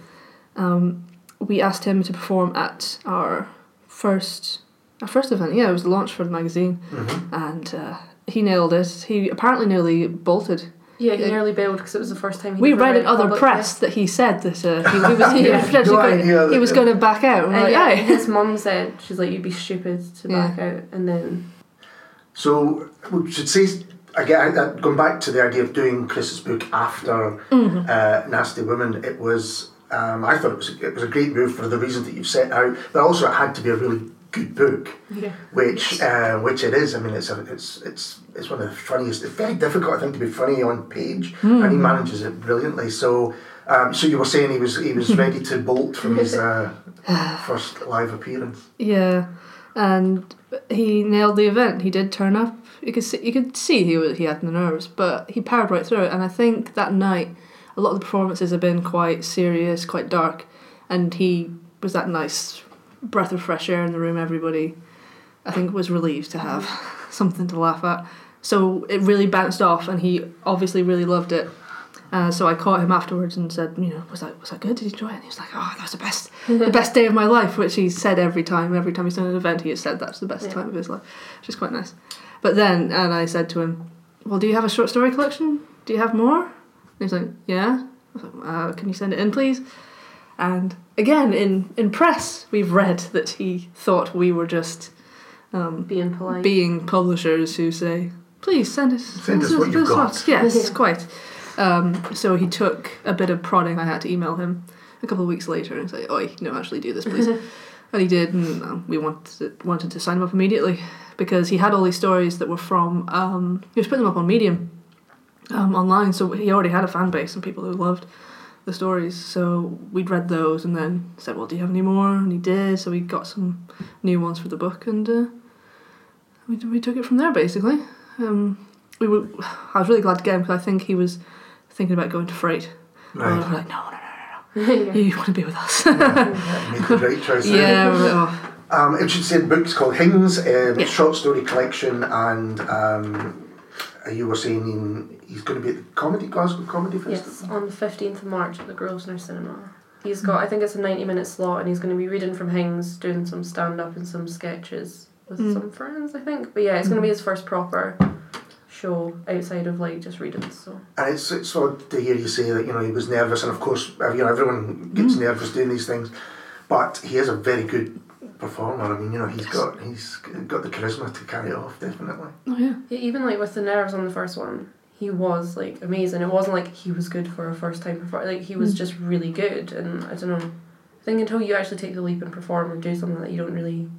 um, we asked him to perform at our first our first event. Yeah, it was the launch for the magazine, Mhm. and uh, he nailed it. He apparently nearly bolted. Yeah, he Yeah. nearly bailed because it was the first time he We read in other public press that he said that uh, he, (laughs) he was he Yeah. was No going, he was going to back out. And we're And like, yeah, his mum said she's like, "You'd be stupid to Yeah. back out," and then So we should say again uh, going back to the idea of doing Chris's book after Mm-hmm. uh, Nasty Women. It was um, I thought it was it was a great move for the reasons that you've set out, but also it had to be a really good book, yeah, which uh, which it is. I mean, it's a, it's it's it's one of the funniest. It's very difficult, I think, to be funny on page, and he manages it brilliantly. So. Um, so you were saying he was he was ready to bolt from his (laughs) uh, first live appearance. Yeah, and he nailed the event. He did turn up. You could see, you could see he was, he had the nerves, but he powered right through it. And I think that night, a lot of the performances have been quite serious, quite dark, and he was that nice breath of fresh air in the room. Everybody, I think, was relieved to have (laughs) something to laugh at. So it really bounced off, and he obviously really loved it. Uh, so I caught him afterwards and said, you know, was that was that good? Did you enjoy it? And he was like, oh, that was the best, the best day of my life, which he said every time. Every time he's done an event, he has said that's the best Yeah. time of his life, which is quite nice. But then, and I said to him, well, do you have a short story collection? Do you have more? And he's like, yeah. I was like, uh, can you send it in, please? And again, in in press, we've read that he thought we were just um, being polite. being publishers who say, please send us, Send us what you've got." Yes, Yeah. (laughs) quite. Um, so he took a bit of prodding. I had to email him a couple of weeks later and say, "Oh, no, actually do this, please." (laughs) and he did, and um, we wanted wanted to sign him up immediately because he had all these stories that were from. Um, he was putting them up on Medium, um, online, so he already had a fan base and people who loved the stories. So we'd read those and then said, "Well, do you have any more?" And he did. So we got some new ones for the book, and uh, we we took it from there basically. Um, we were. I was really glad to get him because I think he was thinking about going to Freight. And we Right, like, no, no, no, (laughs) yeah. no, you want to be with us. (laughs) made the right choice. yeah. we were like, oh. Um, it should say the book's called Hings, um, Yeah. short story collection, and um, you were saying he's going to be at the comedy Glasgow Comedy Yes, on the fifteenth of March at the Grosvenor Cinema. He's got, I think it's a ninety-minute slot, and he's going to be reading from Hings, doing some stand-up and some sketches with Mm. some friends, I think. But yeah, it's going to be his first proper show outside of like just reading. So And it's it's odd to hear you say that you know he was nervous, and of course you know everyone gets Mm. nervous doing these things, but he is a very good performer. I mean, you know, he's got he's got the charisma to carry it off, definitely. oh yeah. yeah, even like with the nerves on the first one, he was like amazing. It wasn't like he was good for a first time performer. Like he was Mm. just really good, and I don't know. I think until you actually take the leap and perform or do something that you don't really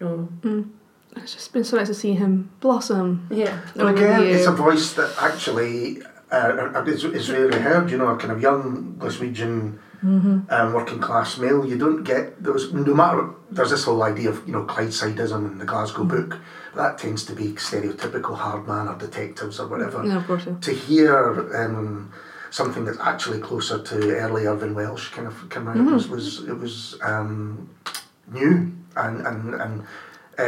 know. Mm. It's just been so nice to see him blossom. Yeah. And over again, the it's a voice that actually uh, is, is rarely heard. You know, a kind of young Glaswegian Mm-hmm. um, working class male. You don't get those. No matter there's this whole idea of you know Clydesidism in the Glasgow book. That tends to be stereotypical hard man or detectives or whatever. Yeah, of course. Yeah. To hear um, something that's actually closer to early Irvine Welsh kind of come out Mhm. was, was it was um, new and and and uh,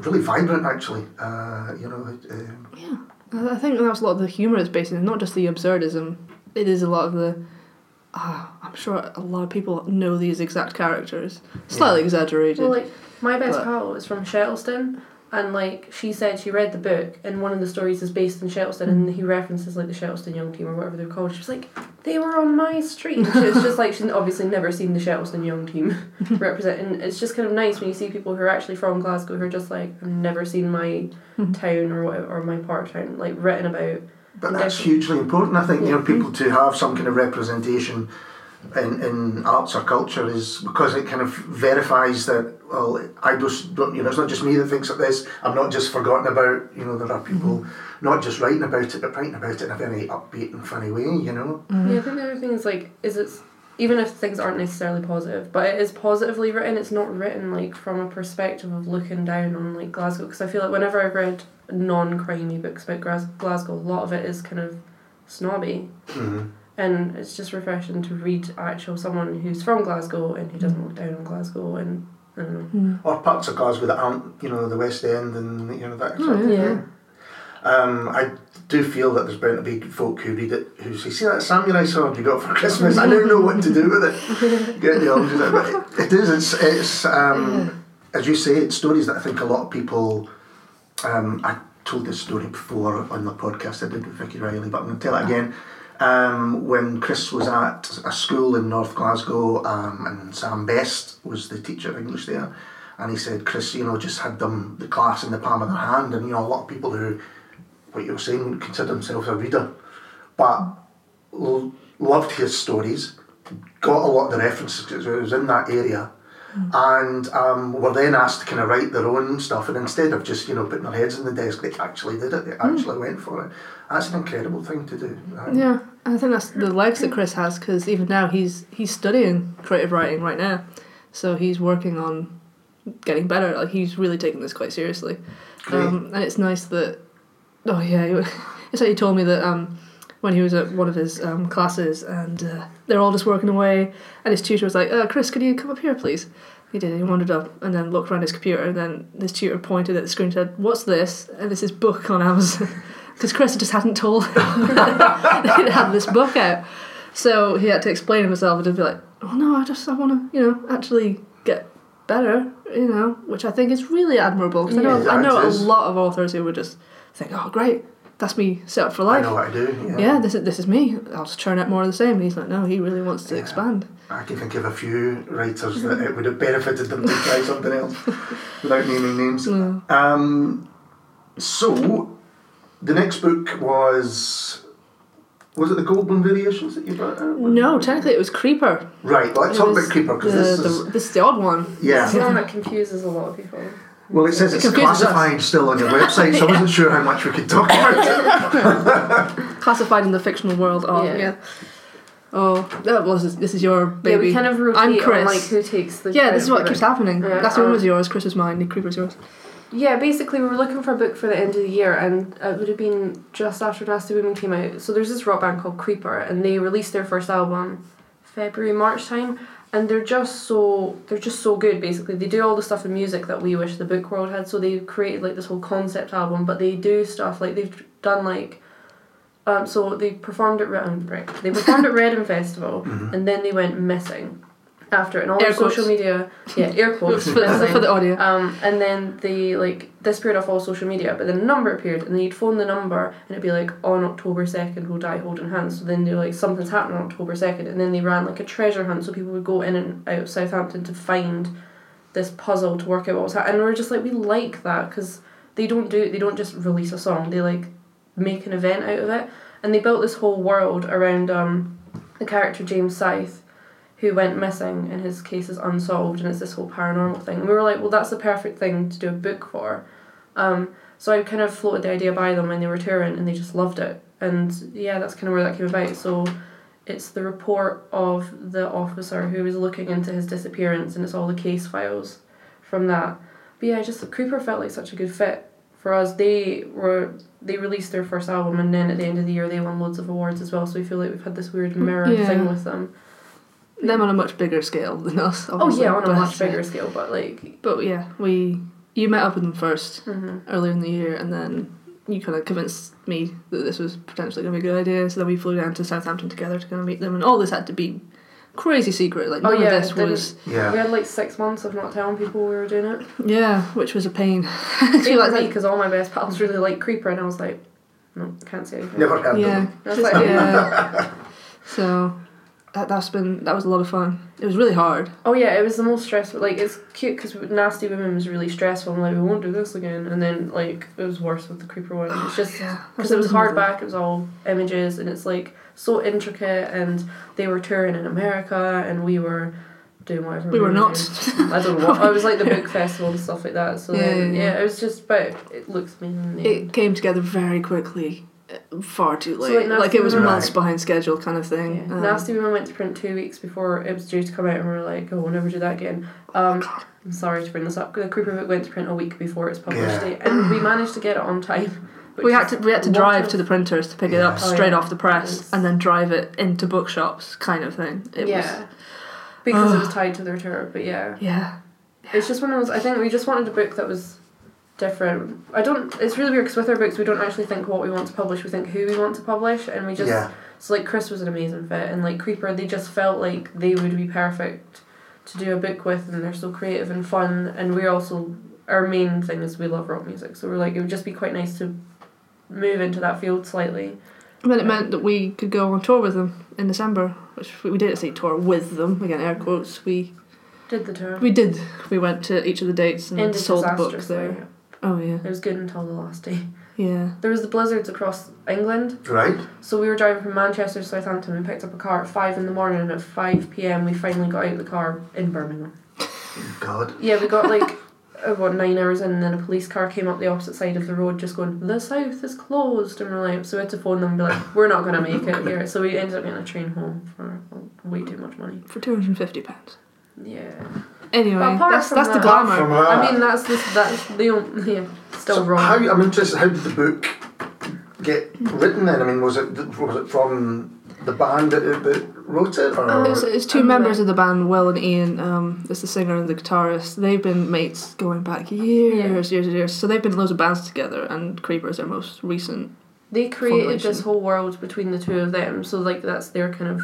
really vibrant actually. Uh, you know. Um, Yeah, I I think that's a lot of the humour is based in, not just the absurdism. It is a lot of the. ah, I'm sure a lot of people know these exact characters, slightly exaggerated. Well, like my best But- pal is from Shettleston, and like she said she read the book and one of the stories is based in Shettleston and he references like the Shettleston Young Team or whatever they're called. She was like, they were on my street. it's just like she's obviously never seen the Shettleston Young Team (laughs) (laughs) represent, and it's just kind of nice when you see people who are actually from Glasgow who are just like, I've never seen my hmm. town or whatever or my part of town like written about. But that's hugely important. I think you know people to have some kind of representation in, in arts or culture is because it kind of verifies that well I just don't you know it's not just me that thinks of this. I'm not just forgotten about. You know there are people not just writing about it but writing about it in a very upbeat and funny way. You know. Yeah, I think the other thing is like, is it's even if things aren't necessarily positive, but it is positively written. It's not written like from a perspective of looking down on like Glasgow. Because I feel like whenever I've read non-crimey books about Gras- Glasgow, a lot of it is kind of snobby, Mhm. And it's just refreshing to read actual someone who's from Glasgow and who doesn't look down on Glasgow and. I don't know. Or parts of Glasgow that aren't you know the West End and you know that. Sort of yeah. thing. Yeah. Um, I do feel that there's bound to be folk who read it who say, "See that samurai sword you got for Christmas? I don't know what to do with it." (laughs) Get the oranges out. But it is. It's. It's. Um, as you say, it's stories that I think a lot of people. Um, I told this story before on the podcast I did with Vicky Riley, but I'm going to tell it again. Um, when Chris was at a school in North Glasgow, um, and Sam Best was the teacher of English there, and he said, Chris, you know, just had them the class in the palm of their hand, and you know, a lot of people who, what you were saying, consider themselves a reader, but loved his stories, got a lot of the references because it was in that area, and um, were then asked to kind of write their own stuff, and instead of just you know putting their heads in the desk, they actually did it. They actually went for it. That's an incredible thing to do. Um, Yeah, I think that's the legs that Chris has because even now he's he's studying creative writing right now, so he's working on getting better. Like he's really taking this quite seriously, um, and it's nice that. Oh yeah, he- (laughs) it's like he told me that um, when he was at one of his um, classes and uh, they're all just working away, and his tutor was like, uh, "Chris, could you come up here, please?" He did. He wandered up and then looked around his computer, and then his tutor pointed at the screen and said, "What's this?" And this is book on Amazon. (laughs) Because Chris just hadn't told him that he'd had this book out. So he had to explain himself and just be like, oh no, I just, I want to, you know, actually get better, you know, which I think is really admirable. 'Cause I know, I know a lot of authors who would just think, oh great, that's me set up for life. I life. know what I do. Yeah. Yeah, this is this is me. I'll just churn out more of the same. And he's like, no, he really wants to Yeah. expand. I can think of a few writers that it would have benefited them to try something else (laughs) without naming names. Mm. Um, so, the next book was. Was it the Goldblum variations that you brought out? No, technically it was Creeper. Right, let's It talk about Creeper because the, this the, is. this is the odd one. Yeah. It's the one that confuses a lot of people. Well, it says It it's confuses us. classified still on your website, so I wasn't sure how much we could talk about it. (laughs) Classified in the fictional world Oh, Yeah. yeah. Oh, that was, this is your baby. Yeah, we kind of I'm Chris. on like who takes the. Yeah, this is what keeps it. happening. Yeah, That's one um, was yours, Chris was mine, the Creeper's yours. Yeah, basically we were looking for a book for the end of the year, and it would have been just after Nasty Women came out. So there's this rock band called Creeper, and they released their first album February March time, and they're just so they're just so good. Basically, they do all the stuff in music that we wish the book world had. So they created like this whole concept album, but they do stuff like they've done like. Um, so they performed at Red, right. They performed at Reading Festival, and then they went missing after it. And all Air their social media, yeah, air (laughs) quotes for, the, for the audio. Um, and then they like disappeared off all social media, but then a number appeared, and then you'd phone the number, and it'd be like on October second we'll die holding hands. So then they're like something's happening on October second, and then they ran like a treasure hunt, so people would go in and out of Southampton to find this puzzle to work out what was happening. And we're just like we like that because they don't do they don't just release a song, they like make an event out of it, and they built this whole world around um the character James Scythe who went missing and his case is unsolved and it's this whole paranormal thing. And we were like, well, that's the perfect thing to do a book for. Um, so I kind of floated the idea by them when they were touring and they just loved it. And yeah, that's kind of where that came about. So it's the report of the officer who was looking into his disappearance and it's all the case files from that. But yeah, just Creeper felt like such a good fit for us. They were they released their first album and then at the end of the year they won loads of awards as well. So we feel like we've had this weird mirror Yeah. thing with them. Them on a much bigger scale than us. Oh yeah, on a but, much bigger scale, but like. But yeah, we you met up with them 1st mhm. earlier in the year, and then you kind of convinced me that this was potentially going to be a good idea. So then we flew down to Southampton together to kind of meet them, and all this had to be crazy secret. Like Oh, none yeah, of this was Yeah. We had like six months of not telling people we were doing it. yeah, which was a pain. (laughs) Even like, me, because all my best pals really like Creeper, and I was like, no, can't say anything. Never heard yeah, them. I like, (laughs) yeah. (laughs) so that that's been that was a lot of fun. It was really hard. Oh yeah, it was the most stressful. Like it's cute because Nasty Women was really stressful. I'm like, we won't do this again. And then like it was worse with the Creeper one. It's oh, just yeah, because it was hardback. It was all images, and it's like so intricate. And they were touring in America, and we were doing whatever. We were not. doing. I don't know what. I was like the book (laughs) festival and stuff like that. So Yeah, then, yeah, yeah, yeah. it was just. But it looks amazing. Yeah. It came together very quickly, far too So, late. like, like, it was Women- months behind schedule, kind of thing. Yeah. Um, Nasty Women went to print two weeks before it was due to come out, and we were like, "Oh, we'll never do that again." Um, I'm sorry to bring this up. The Creeper book went to print a week before its published Yeah. date, and we managed to get it on time. (laughs) we had to we had to drive to the printers to pick it Yeah. up Oh, straight yeah. off the press It's- and then drive it into bookshops, kind of thing. It yeah, was because it was (sighs) tied to the return. But yeah, yeah. it's just one of those. I think we just wanted a book that was different. I don't. It's really weird because with our books, we don't actually think what we want to publish. We think who we want to publish, and we just. Yeah. So like Chris was an amazing fit, and like Creeper, they just felt like they would be perfect to do a book with, and they're so creative and fun. And we're also our main thing is we love rock music, so we're like it would just be quite nice to move into that field slightly. And then it meant that we could go on tour with them in December, which we didn't say tour with them again, air quotes. We Did the tour. we did. We went to each of the dates and Ended sold the book disastrously. there. Oh yeah, It was good until the last day. yeah. There was the blizzards across England, Right? so we were driving from Manchester to Southampton. We picked up a car at five in the morning, and at five p.m. we finally got out of the car in Birmingham. God. Yeah, we got like (laughs) uh, what nine hours in, and then a police car came up the opposite side of the road, just going, "The south is closed," and we're like, so we had to phone them and be like, "We're not gonna make it here." So we ended up getting a train home for way too much money. For two hundred and fifty pounds. Yeah, Anyway, apart that's from that's the that- Apart glamour. from that, I mean that's the, that's the only yeah, still so wrong. How, I'm interested, how did the book get written then? I mean, was it was it from the band that, that wrote it? Or? It's, it's two members of the band, Will and Ian. Um, it's the singer and the guitarist. They've been mates going back years, years and years. So they've been in loads of bands together, and Creeper is their most recent. They created this whole world between the two of them, so like that's their kind of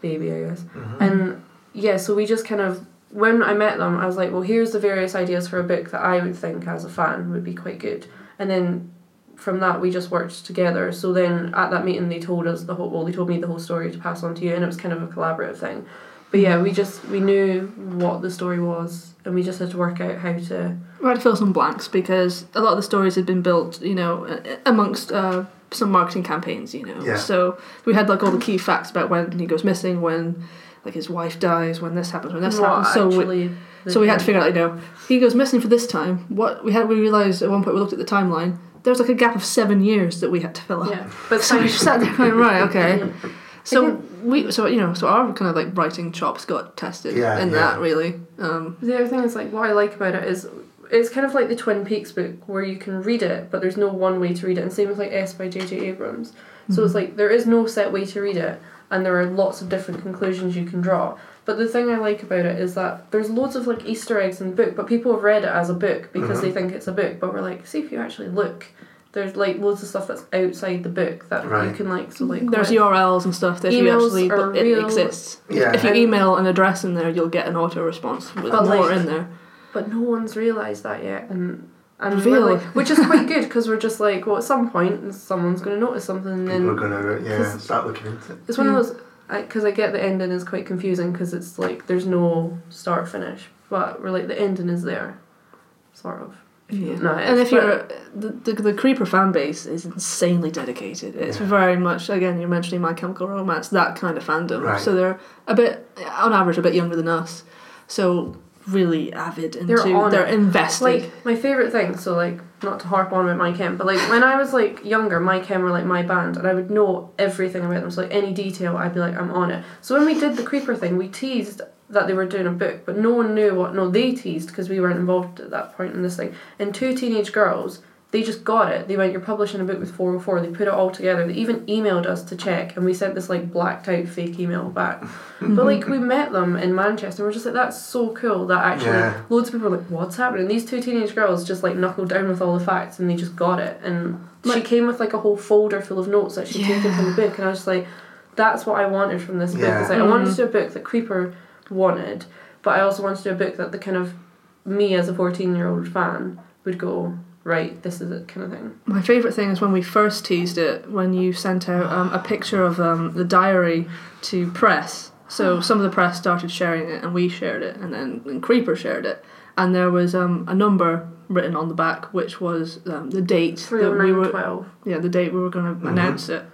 baby, I guess. Mhm. And yeah, so we just kind of when I met them, I was like, well, here's the various ideas for a book that I would think as a fan would be quite good, and then from that we just worked together. So then at that meeting they told us the whole well they told me the whole story to pass on to you, and it was kind of a collaborative thing. But yeah, we just we knew what the story was, and we just had to work out how to. We had to fill some blanks because a lot of the stories had been built, you know, amongst uh, some marketing campaigns, you know. Yeah. So we had like all the key facts about when he goes missing, when like his wife dies, when this happens, when this what happens. So we, so we had to figure out, you know, he goes missing for this time. What we had, we realized at one point we looked at the timeline. There was like a gap of seven years that we had to fill up. Yeah, but (laughs) So we thanks- sat there going, right, okay. Yeah. (laughs) So we, so you know, so our kind of like writing chops got tested Yeah, in yeah. that really. Um, The other thing is like what I like about it is it's kind of like the Twin Peaks book where you can read it, but there's no one way to read it. And same with like S by J J Abrams. So it's like there is no set way to read it, and there are lots of different conclusions you can draw. But the thing I like about it is that there's loads of like Easter eggs in the book, but people have read it as a book because Mhm. they think it's a book. But we're like, see if you actually look, there's like loads of stuff that's outside the book that you can like so like there's URLs and stuff that if you actually, are but it real. exists. Yeah. If you email an address in there, you'll get an auto response with But, more like, in there. but no one's realised that yet, and and Reveal. like, which is quite good (laughs) because we're just like, well, at some point someone's going to notice something, and People are going to yeah start looking into it. it's one Yeah. of hmm. those because I, get the ending is quite confusing because it's like there's no start finish, but we're like the ending is there, sort of. Yeah. don't know it, and if you're the, the the creeper fan base is insanely dedicated. It's Yeah. very much again you're mentioning My Chemical Romance that kind of fandom. Right. So they're a bit on average a bit younger than us. So really avid into They're on they're it. invested. like my favorite thing. So like not to harp on about my chem, but like when I was like younger, my chem were like my band, and I would know everything about them. So like any detail, I'd be like, I'm on it. So when we did the creeper thing, we teased that they were doing a book, but no one knew what. No, they teased because we weren't involved at that point in this thing. And two teenage girls. They just got it. They went, You're publishing a book with 404. They put it all together. They even emailed us to check, and we sent this like blacked out fake email back. (laughs) but like, we met them in Manchester, and we're just like, That's so cool that actually Yeah. loads of people were like, what's happening? These two teenage girls just like knuckled down with all the facts and they just got it. And she came with like a whole folder full of notes that she'd taken from the book, and I was just like, that's what I wanted from this book. Yeah. Is like I wanted to mm-hmm. do a book that Creeper wanted, but I also wanted to do a book that the kind of me as a fourteen year old fan would go right. This is it kind of thing. My favourite thing is when we first teased it, when you sent out um, a picture of um, the diary to press. So some of the press started sharing it, and we shared it, and then and Creeper shared it, and there was um, a number written on the back, which was um, the date Three that we were twelve. yeah the date we were going to Mhm. announce it,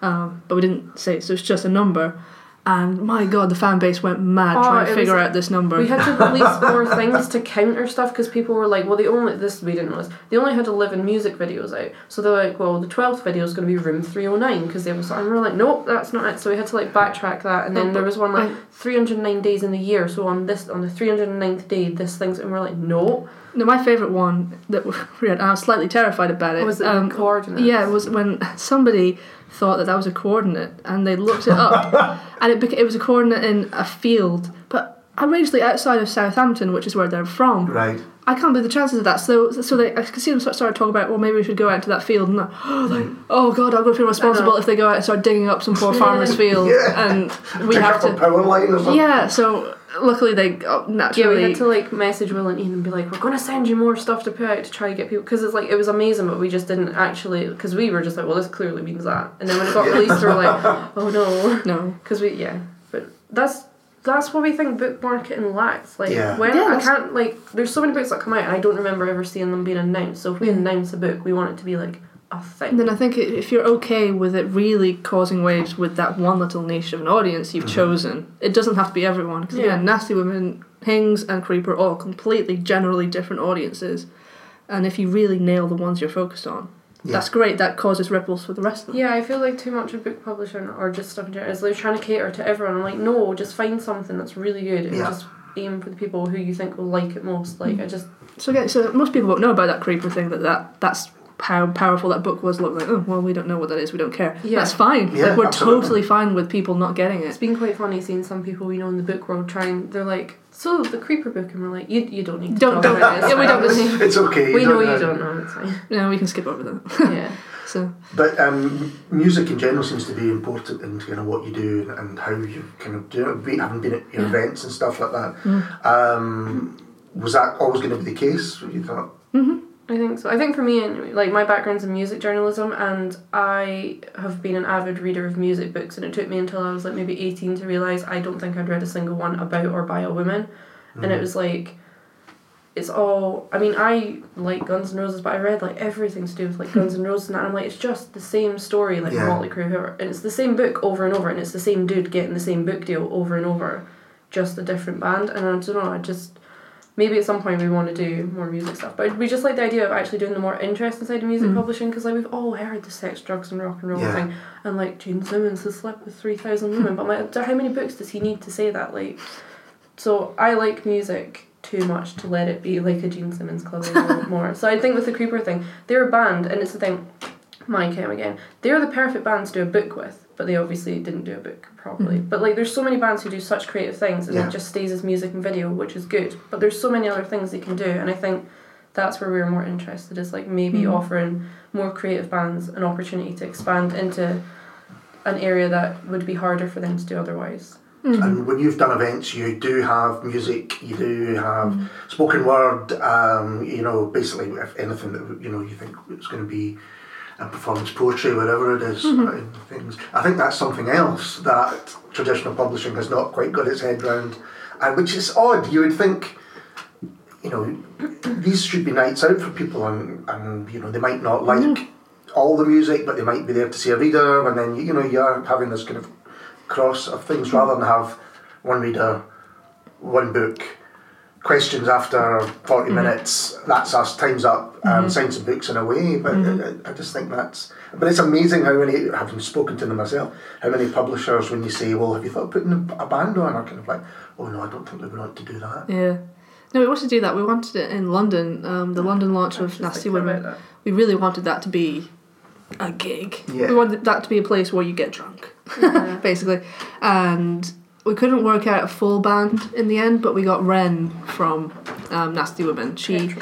um, but we didn't say it, so it's just a number. And my god, the fan base went mad Oh, trying to figure was- out this number. We had to release (laughs) more things to counter stuff because people were like, well, they only this we didn't know this. They only had eleven music videos out, so they're like, well, the twelfth video is going to be room three hundred nine because they was. And we were like, nope, that's not it. So we had to like backtrack that, and then there was one like three hundred nine days in the year. So on this on the three hundred ninth day, this thing's, and we're like, no, no, my favourite one that (laughs) we had, and I was slightly terrified about it. was it um, the coordinates? Yeah, it was when somebody thought that that was a coordinate and they looked it up (laughs) and it, beca- it was a coordinate in a field, but outrageously outside of Southampton, which is where they're from. Right. I can't believe the chances of that. So, so they, I could see them start started talking about, well, maybe we should go out into that field. And (gasps) like, oh god, I'm going to feel responsible if they go out and start digging up some poor (laughs) farmer's field, Yeah. and we Pick have to. power line or something. Yeah, so luckily they got Yeah, we had to like message Will and Ian and be like, we're going to send you more stuff to put out to try to get people because it's like it was amazing, but we just didn't actually because we were just like, well, this clearly means that, and then when it got released, we were like, oh no, no, (laughs) because we yeah, but that's that's what we think book marketing lacks. Like Yeah. when Yeah, I can't like, there's so many books that come out, and I don't remember ever seeing them being announced. So if we Mm. announce a book, we want it to be like a thing. Then I think if you're okay with it really causing waves with that one little niche of an audience you've Mhm. chosen, it doesn't have to be everyone. Because Yeah. again, Nasty Women, Hings, and Creeper are all completely, generally different audiences. And if you really nail the ones you're focused on, Yeah. that's great. That causes ripples for the rest of them. Yeah, I feel like too much of book publishing or just stuff in general is like trying to cater to everyone. I'm like, no, just find something that's really good and Yeah. just aim for the people who you think will like it most. Like I just So again, so most people won't know about that Creeper thing. That, that that's how powerful that book was. Look like, oh well, we don't know what that is. We don't care. Yeah. That's fine. Yeah, like, we're absolutely. totally fine with people not getting it it's been quite funny seeing some people we know in the book world trying. They're like, so the creeper book, and we're like, you you don't need to Don't- talk don't- about this. yeah, we don't- It's okay. we know don't you don't know. It's fine. No, we can skip over that. Yeah. (laughs) So But um, music in general seems to be important in kind of what you do and, and how you kind of do it. Be- Having been at your Yeah. events and stuff like that, Mm. um, was that always going to be the case? You thought, I think so. I think for me, anyway, like my background's in music journalism, and I have been an avid reader of music books, and it took me until I was like maybe eighteen to realize I don't think I'd read a single one about or by a woman, and it mm-hmm. was like, it's all. I mean, I like Guns N' Roses, but I read like everything to do with like Guns N' Roses, and that, and I'm like, it's just the same story, like Yeah. Motley Crue, whoever, and it's the same book over and over, and it's the same dude getting the same book deal over and over, just a different band, and I don't know, I just maybe at some point we want to do more music stuff but we just like the idea of actually doing the more interesting side of music Mm. publishing because like we've all heard the sex drugs and rock and roll Yeah. thing and like Gene Simmons has slept with 3,000 women but like how many books does he need to say that like so I like music too much to let it be like a Gene Simmons club more, (laughs) so I think with the Creeper thing they're a band and it's the thing My Chem again they're the perfect band to do a book with but they obviously didn't do a book properly but like there's so many bands who do such creative things and Yeah. it just stays as music and video which is good but there's so many other things they can do and I think that's where we're more interested is like maybe Mhm. offering more creative bands an opportunity to expand into an area that would be harder for them to do otherwise Mhm. and when you've done events, you do have music, you do have spoken word. Um, you know, basically, if anything that you know you think is going to be a performance poetry, whatever it is, Mhm. uh, things. I think that's something else that traditional publishing has not quite got its head round, and which is odd. You would think, you know, these should be nights out for people, and and you know they might not like all the music, but they might be there to see a reader, and then you know you're having this kind of cross of things rather than have one reader, one book, questions after 40 Mhm. minutes, that's us, time's up, um, Mhm. sign some books and away. But Mhm. I, I just think that's. But it's amazing how many, having spoken to them myself, how many publishers, when you say, well, have you thought of putting a band on? are kind of like, oh no, I don't think they would want to do that. Yeah. No, we wanted to do that. We wanted it in London. Um, the London launch of just Nasty Women. We really wanted that to be a gig. Yeah. We wanted that to be a place where you get drunk. Yeah. (laughs) basically. And we couldn't work out a full band in the end, but we got Ren from um, Nasty Women. She,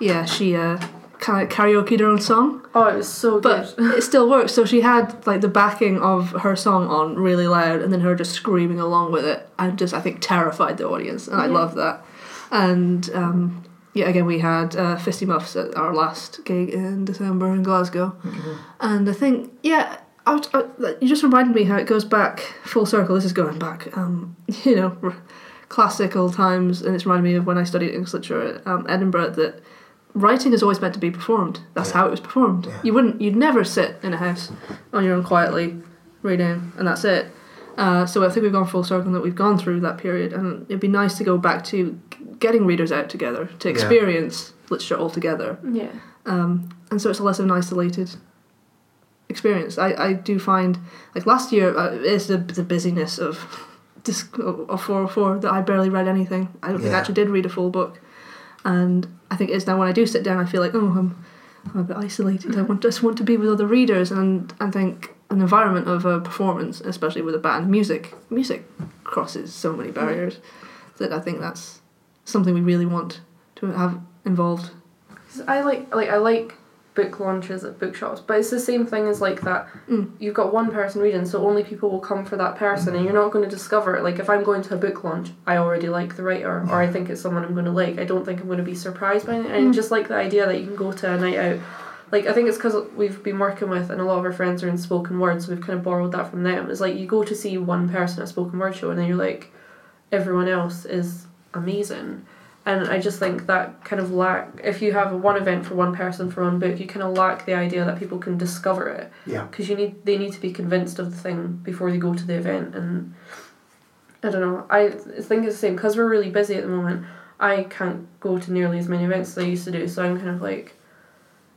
yeah, she uh, kind of karaoke their own song, Oh, it was so but good. it still works. So she had like the backing of her song on really loud, and then her just screaming along with it, and just I think terrified the audience, and I love that. And um, yeah, again we had uh, Fisty Muffs at our last gig in December in Glasgow, and I think yeah. I was, I, you just reminded me how it goes back full circle. This is going back, um, (laughs) you know, r- classical times, and it's reminded me of when I studied English literature at um, Edinburgh. That writing is always meant to be performed. That's Yeah. how it was performed. Yeah. You wouldn't, you'd never sit in a house on your own quietly reading, and that's it. Uh, so I think we've gone full circle and that we've gone through that period, and it'd be nice to go back to g- getting readers out together to Yeah. experience literature all together. Yeah. Um, and so it's less of an isolated experience. I, I do find like last year uh, is the the busyness of (laughs) this of four four that I barely read anything. I don't think I actually did read a full book, and I think it's now when I do sit down, I feel like oh I'm, I'm a bit isolated. I want just want to be with other readers, and I think an environment of a performance, especially with a band, music music crosses so many barriers that I think that's something we really want to have involved. I like like I like book launches at bookshops, but it's the same thing as like that. Mm. You've got one person reading, so only people will come for that person, and you're not going to discover. Like if I'm going to a book launch, I already like the writer, or I think it's someone I'm going to like. I don't think I'm going to be surprised by it. And Mm. just like the idea that you can go to a night out. Like I think it's because we've been working with, and a lot of our friends are in spoken word, so we've kind of borrowed that from them. It's like you go to see one person at a spoken word show, and then you're like, everyone else is amazing. And I just think that kind of lack, if you have one event for one person for one book, you kind of lack the idea that people can discover it Yeah. because you need they need to be convinced of the thing before they go to the event. And I don't know, I think it's the same because we're really busy at the moment. I can't go to nearly as many events as I used to do, so I'm kind of like,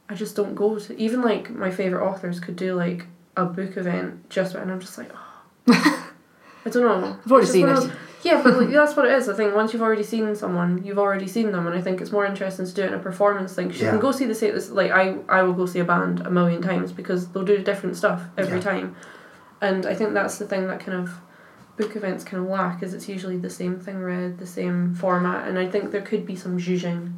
I just don't go to even like my favorite authors could do like a book event just, and I'm just like, oh. (laughs) I don't know. I've already seen it. Yeah, but like, (laughs) that's what it is. I think once you've already seen someone, you've already seen them, and I think it's more interesting to do it in a performance thing. you Yeah. can go see the same. Like I, I will go see a band a million times because they'll do different stuff every Yeah. time, and I think that's the thing that kind of book events kind of lack is it's usually the same thing read, the same format, and I think there could be some zhuzhing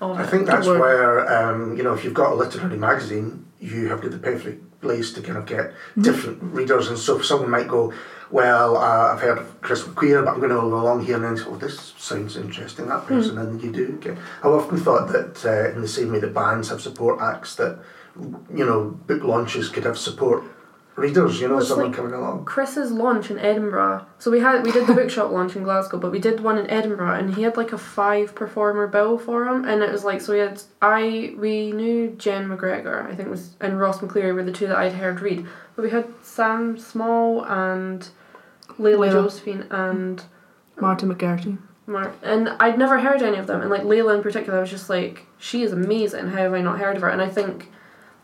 of I think that's where, um, you know, if you've got a literary magazine, you have got the perfect place to kind of get different readers. And so someone might go, well, uh, I've heard of Chris McQueer, but I'm going to go along here and then say, oh, this sounds interesting, that person. And you do get. I've often thought that uh, in the same way that bands have support acts, that, you know, book launches could have support readers, you know, Well, someone like- coming along. Chris's launch in Edinburgh. So we had we did the (laughs) bookshop launch in Glasgow, but we did one in Edinburgh, and he had like a five performer bill for him, and it was like so we had I we knew Jen McGregor I think was and Ross McCleary were the two that I'd heard read, but we had Sam Small and Layla Layla. Josephine and Martin McGarty. Mark, and I'd never heard any of them, and like Layla in particular, I was just like, she is amazing. How have I not heard of her? And I think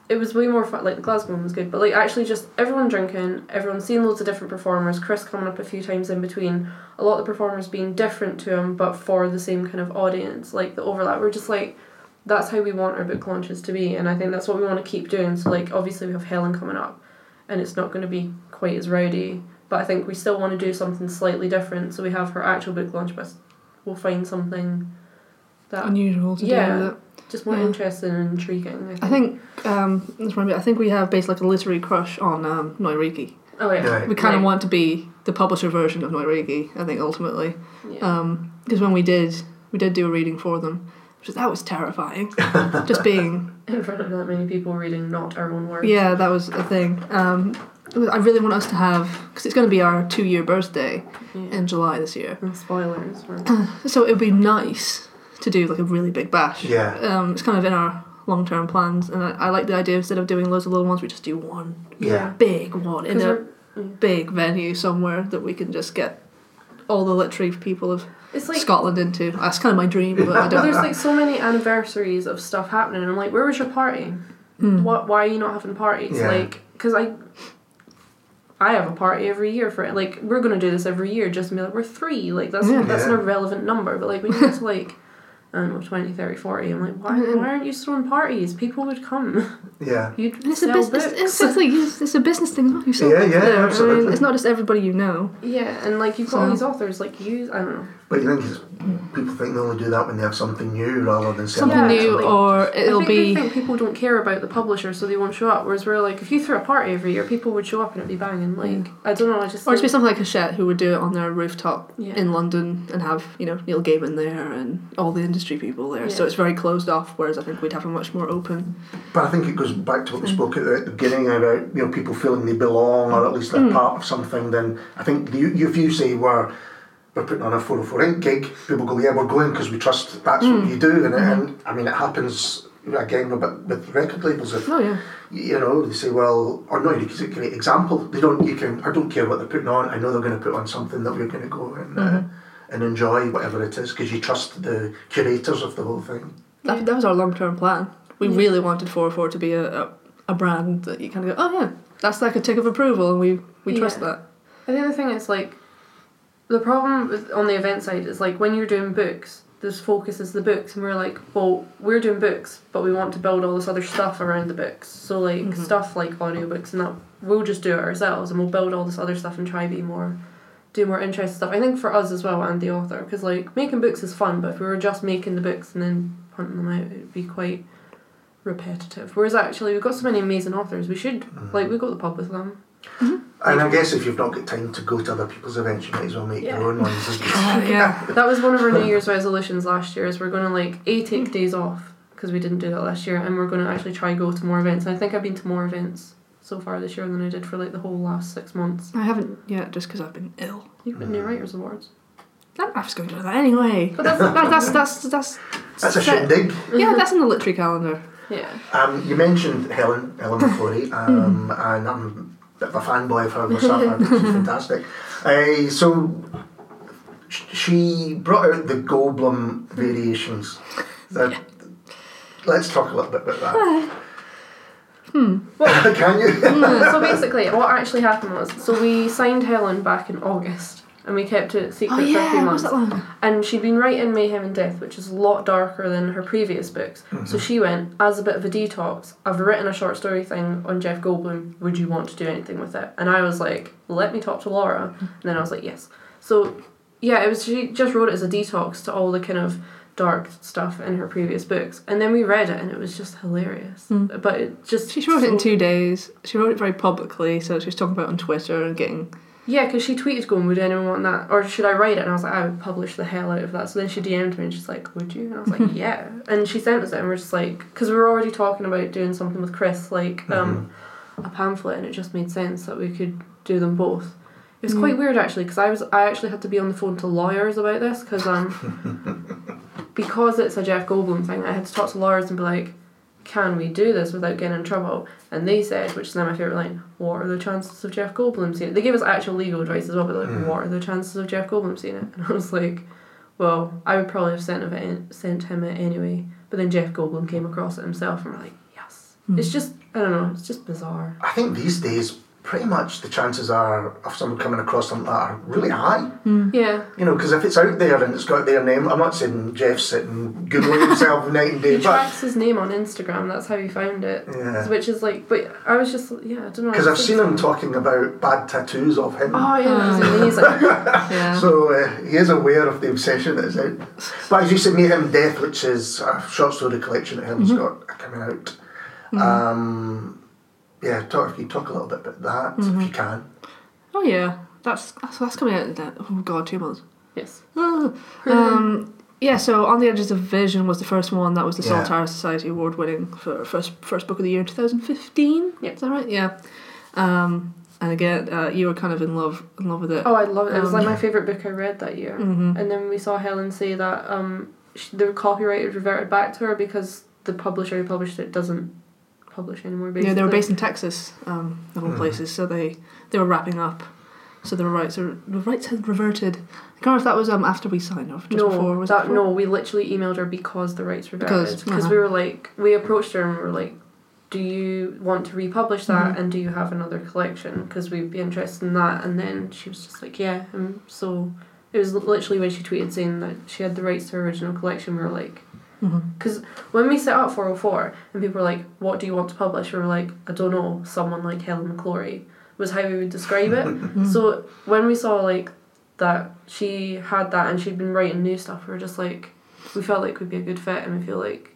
it was way more fun. Like the Glasgow one was good, but like actually just everyone drinking, everyone seeing loads of different performers. Chris coming up a few times in between. A lot of the performers being different to him, but for the same kind of audience. Like the overlap. We're just like, that's how we want our book launches to be, and I think that's what we want to keep doing. So like obviously we have Helen coming up, and it's not going to be quite as rowdy. But I think we still want to do something slightly different. So we have her actual book launch, but we'll find something that Unusual to Yeah. do with it. just more Yeah. interesting and intriguing. I think. I think um, that's what I think we have based like a literary crush on um, Noiriki. Oh yeah. Right. We kind of Right. want to be the publisher version of Noiriki. I think ultimately, Yeah. because when we did, we did do a reading for them. Which is, that was terrifying. Just being (laughs) in front of that many people reading not our own words. yeah, that was a thing. Um, I really want us to have because it's going to be our two year birthday Yeah. in July this year. And spoilers. or- (clears throat) So it would be nice to do like a really big bash. Yeah. Um, it's kind of in our long term plans, and I, I like the idea instead of doing loads of little ones, we just do one Yeah. big one in a yeah. big venue somewhere that we can just get all the literary people of It's like Scotland into. That's kind of my dream, but I don't. there's like so many anniversaries of stuff happening, and I'm like, where was your party? Mm. What? Why are you not having parties? Yeah. Like, because I, I have a party every year for it. Like, we're gonna do this every year just to be like, we're three. Like, that's Yeah. that's an irrelevant number. But like, when you get to like, I don't know, 20, 30, 40, I'm like, why, why aren't you throwing parties? People would come. (laughs) Yeah. (laughs) You'd And it's a sell business. books. It's, it's, like, it's, it's a business thing as well. You sell Yeah, books yeah, there. I mean, absolutely. it's not just everybody you know. Yeah, and like you've got all So- these authors like you. I don't know. But you think it's, people think they only do that when they have something new rather than Something Yeah, new, like- or it'll think be. they think people don't care about the publisher, so they won't show up. Whereas we're like, if you threw a party every year, people would show up and it'd be banging. Like, I don't know, I just Or it'd be something like a Hachette who would do it on their rooftop Yeah. in London and have, you know, Neil Gaiman there and all the industry people there. So it's very closed off, whereas I think we'd have a much more open. But I think it goes back to what we mm. spoke at the beginning about you know people feeling they belong or at least they're mm. part of something. Then I think you, if you say we're we're putting on a 404 Ink gig, people go yeah we're going because we trust that's what hmm. you do, and, and mm-hmm. I mean it happens again with, with record labels. If Oh, yeah. you know they say well or no, it's a great example. They don't you can I don't care what they're putting on. I know they're going to put on something that we're going to go and. Uh, mm-hmm. and enjoy whatever it is because you trust the curators of the whole thing. That, that was our long term plan. We really wanted 404 to be a, a, a brand that you kind of go, oh, yeah, that's like a tick of approval, and we, we trust Yeah. that. I think the thing is like the problem with, on the event side is like when you're doing books, this focus is the books, and we're like, well, we're doing books, but we want to build all this other stuff around the books. So like mm-hmm. stuff like audiobooks and that, we'll just do it ourselves, and we'll build all this other stuff and try to be more, do more interesting stuff. I think for us as well and the author, because like making books is fun, but if we were just making the books and then punting them out, it'd be quite repetitive. Whereas actually, we've got so many amazing authors, we should like we go to the pub with them. And I guess if you've not got time to go to other people's events, you might as well make Yeah. your own ones. Oh, (laughs) yeah. That was one of our New (laughs) Year's resolutions last year. Is we're going to like a take days off because we didn't do that last year, and we're going to actually try go to more events. And I think I've been to more events so far this year than I did for like the whole last six months. I haven't yet just because I've been ill. You've been New Writers Awards. I I was going to do that anyway. But that's- that, that's, that's, that's, That's a set- shindig. (laughs) Yeah, that's in the literary calendar. Yeah. Um, you mentioned Helen, Helen McClory, um, and I'm a bit of a fanboy of her myself. I think she's fantastic. Uh, so sh- she brought out the Goldblum variations. That, let's talk a little bit about that. Hmm. (laughs) Can you? so basically, what actually happened was, so we signed Helen back in August, and we kept it secret Oh, for a few yeah, was months. that long? And she'd been writing Mayhem and Death, which is a lot darker than her previous books. So mm-hmm. she went, as a bit of a detox, I've written a short story thing on Jeff Goldblum. Would you want to do anything with it? And I was like, let me talk to Laura. And then I was like, yes. So yeah, it was she just wrote it as a detox to all the kind of dark stuff in her previous books. And then we read it and it was just hilarious. Hmm. But it just She wrote it in two days. She wrote it very publicly, so she was talking about it on Twitter and getting. Yeah, because she tweeted going, would anyone want that? Or should I write it? And I was like, I would publish the hell out of that. So then she DM'd me and she's like, would you? And I was like, (laughs) yeah. And she sent us it and we're just like, because we were already talking about doing something with Chris, like um, a pamphlet, and it just made sense that we could do them both. It was quite weird actually, because I was I actually had to be on the phone to lawyers about this because um (laughs) because it's a Jeff Goldblum thing, I had to talk to lawyers and be like, can we do this without getting in trouble? And they said, which is now my favourite line, what are the chances of Jeff Goldblum seeing it? They gave us actual legal advice as well, but like, hmm. what are the chances of Jeff Goldblum seeing it? (laughs) And I was like, well, I would probably have sent, it, sent him it anyway. But then Jeff Goldblum came across it himself and we're like, yes. Hmm. It's just, I don't know, it's just bizarre. I think these days, pretty much the chances are of someone coming across something like that are really high. Yeah. You know, because if it's out there and it's got their name, I'm not saying Jeff's sitting googling himself (laughs) night and day, He but tracks his name on Instagram, that's how he found it. Yeah. Which is like, but I was just, yeah, I don't know. because I've seen him talking about bad tattoos of him. Oh, yeah, it was amazing. (laughs) Yeah. So uh, he is aware of the obsession that is out. But as you said, Mayhem Death, which is a short story collection that Helen's got coming out. Um, yeah, talk, if you talk a little bit about that, if you can. oh, yeah. That's, that's, that's coming out in, that- oh, God, two months. yes. Ah. um, yeah, so On the Edges of Vision was the first one. That was the Yeah. Saltire Society Award winning for first first book of the year in 2015. Yeah. Is that right? Yeah. Um, and again, uh, you were kind of in love in love with it. Oh, I love it. It was like Um, my favourite book I read that year. Mhm. And then we saw Helen say that um, sh the copyright had reverted back to her because the publisher who published it doesn't publish anymore. Basically. Yeah, they were based in Texas, um, of all places. So they they were wrapping up. So the rights are the rights had reverted. I can't remember if that was um after we signed off, just no, before. Was that before? no, we literally emailed her because the rights reverted. Because, Because uh-huh. we were like, we approached her and we were like, do you want to republish that Mhm. and do you have another collection? Because we'd be interested in that. And then she was just like, yeah. And so it was literally when she tweeted saying that she had the rights to her original collection, we were like, Because when we set up 404 and people were like, what do you want to publish? We were like, I don't know, someone like Helen McClory was how we would describe it. Mm-hmm. (laughs) So when we saw like that she had that and she'd been writing new stuff. We were just like, we felt like we'd be a good fit, and we feel like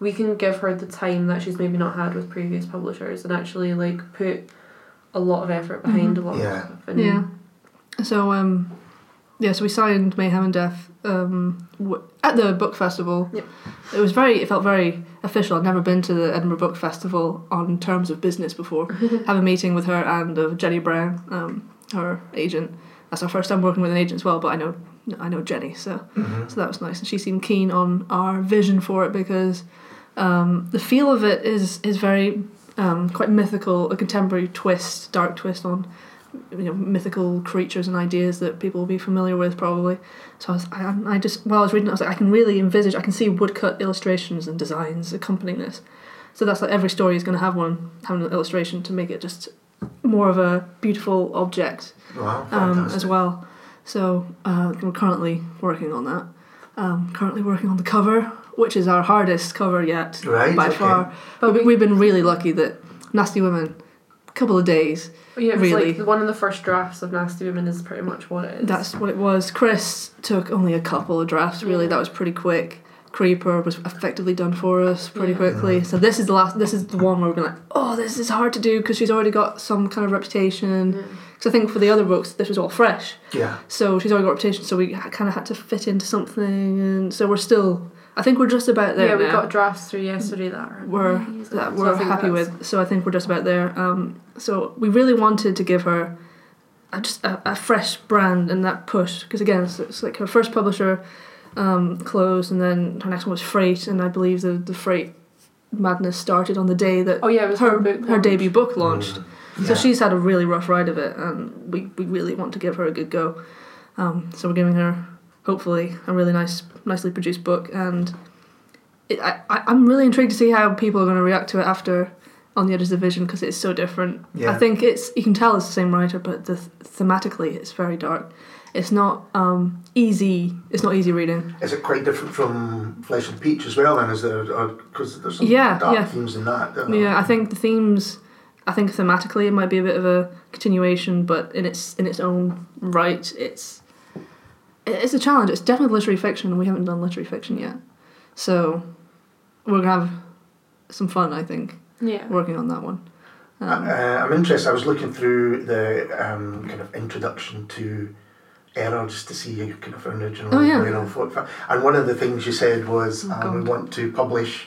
we can give her the time that she's maybe not had with previous publishers, and actually like put a lot of effort behind a lot Yeah. of stuff. And Yeah. So um, yeah, so we signed Mayhem and Death um w- at the book festival. Yep. It was very. It felt very official. I'd never been to the Edinburgh Book Festival on terms of business before. (laughs) Have a meeting with her and uh, Jenny Brown, um, her agent. That's our first time working with an agent as well. But I know I know Jenny, so Mhm. so that was nice, and she seemed keen on our vision for it because um, the feel of it is is very um, quite mythical, a contemporary twist, dark twist on you know mythical creatures and ideas that people will be familiar with probably. So I, was, I, I just while I was reading it, I was like, I can really envisage, I can see woodcut illustrations and designs accompanying this. So that's like every story is going to have one, have an illustration to make it just more of a beautiful object Wow, um, as well. So uh, we're currently working on that. Um, currently working on the cover, which is our hardest cover yet Right, by okay. far. But But we- we've been really lucky that Nasty Women, couple of days. Yeah, it was Really. like one of the first drafts of Nasty Women is pretty much what it is. That's what it was. Chris took only a couple of drafts. Really, Yeah. that was pretty quick. Creeper was effectively done for us pretty Yeah. quickly. So this is the last. This is the one where we're going like, oh, this is hard to do because she's already got some kind of reputation. Yeah. Because I think for the other books, this was all fresh. Yeah. So she's already got a reputation, so we kind of had to fit into something, and so we're still. I think we're just about there yeah, we now. got drafts through yesterday that are we're that we're I think happy with. So I think we're just about there. Um, so we really wanted to give her a, just a, a fresh brand and that push because again, it's, it's like her first publisher um, closed, and then her next one was Freight, and I believe the the Freight madness started on the day that Oh yeah, it was her, her her debut book launched. Mm. So she's had a really rough ride of it, and we, we really want to give her a good go. Um, so we're giving her, hopefully, a really nice, nicely produced book, and it, I, I'm really intrigued to see how people are going to react to it after on the Edges of Vision because it's so different. Yeah. I think it's you can tell it's the same writer, but the thematically it's very dark. It's not um, easy. It's not easy reading. Is it quite different from Flesh and Peach as well? Then is there because there's some Yeah, dark yeah. themes in that? Yeah, there? I think the themes. I think thematically it might be a bit of a continuation, but in its in its own right, it's it's a challenge. It's definitely literary fiction, and we haven't done literary fiction yet, so we're gonna have some fun. I think Yeah. working on that one. Uh, Um, I'm interested. I was looking through the um, kind of introduction to Error just to see kind of original, Oh, yeah. you know, what- and one of the things you said was Oh, um, we want to publish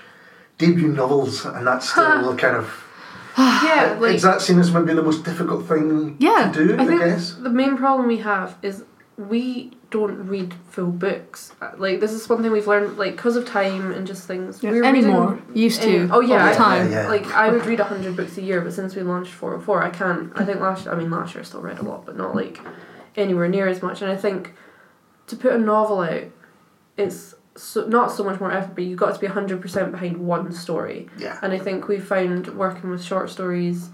debut novels, and that's still (laughs) kind of (sighs) Yeah, like is that seen as maybe the most difficult thing Yeah, to do? I, I think guess. the main problem we have is we don't read full books. Uh, Like this is one thing we've learned, like because of time and just things. yeah, we're anymore reading- used to. any- oh yeah, all the time. Yeah, yeah. Like I would read hundred books a year, but since we launched four hundred four, I can't. I think last I mean last year I still read a lot, but not like anywhere near as much. And I think to put a novel out, it's so, not so much more effort, but you've got to be hundred percent behind one story. Yeah. And I think we found working with short stories,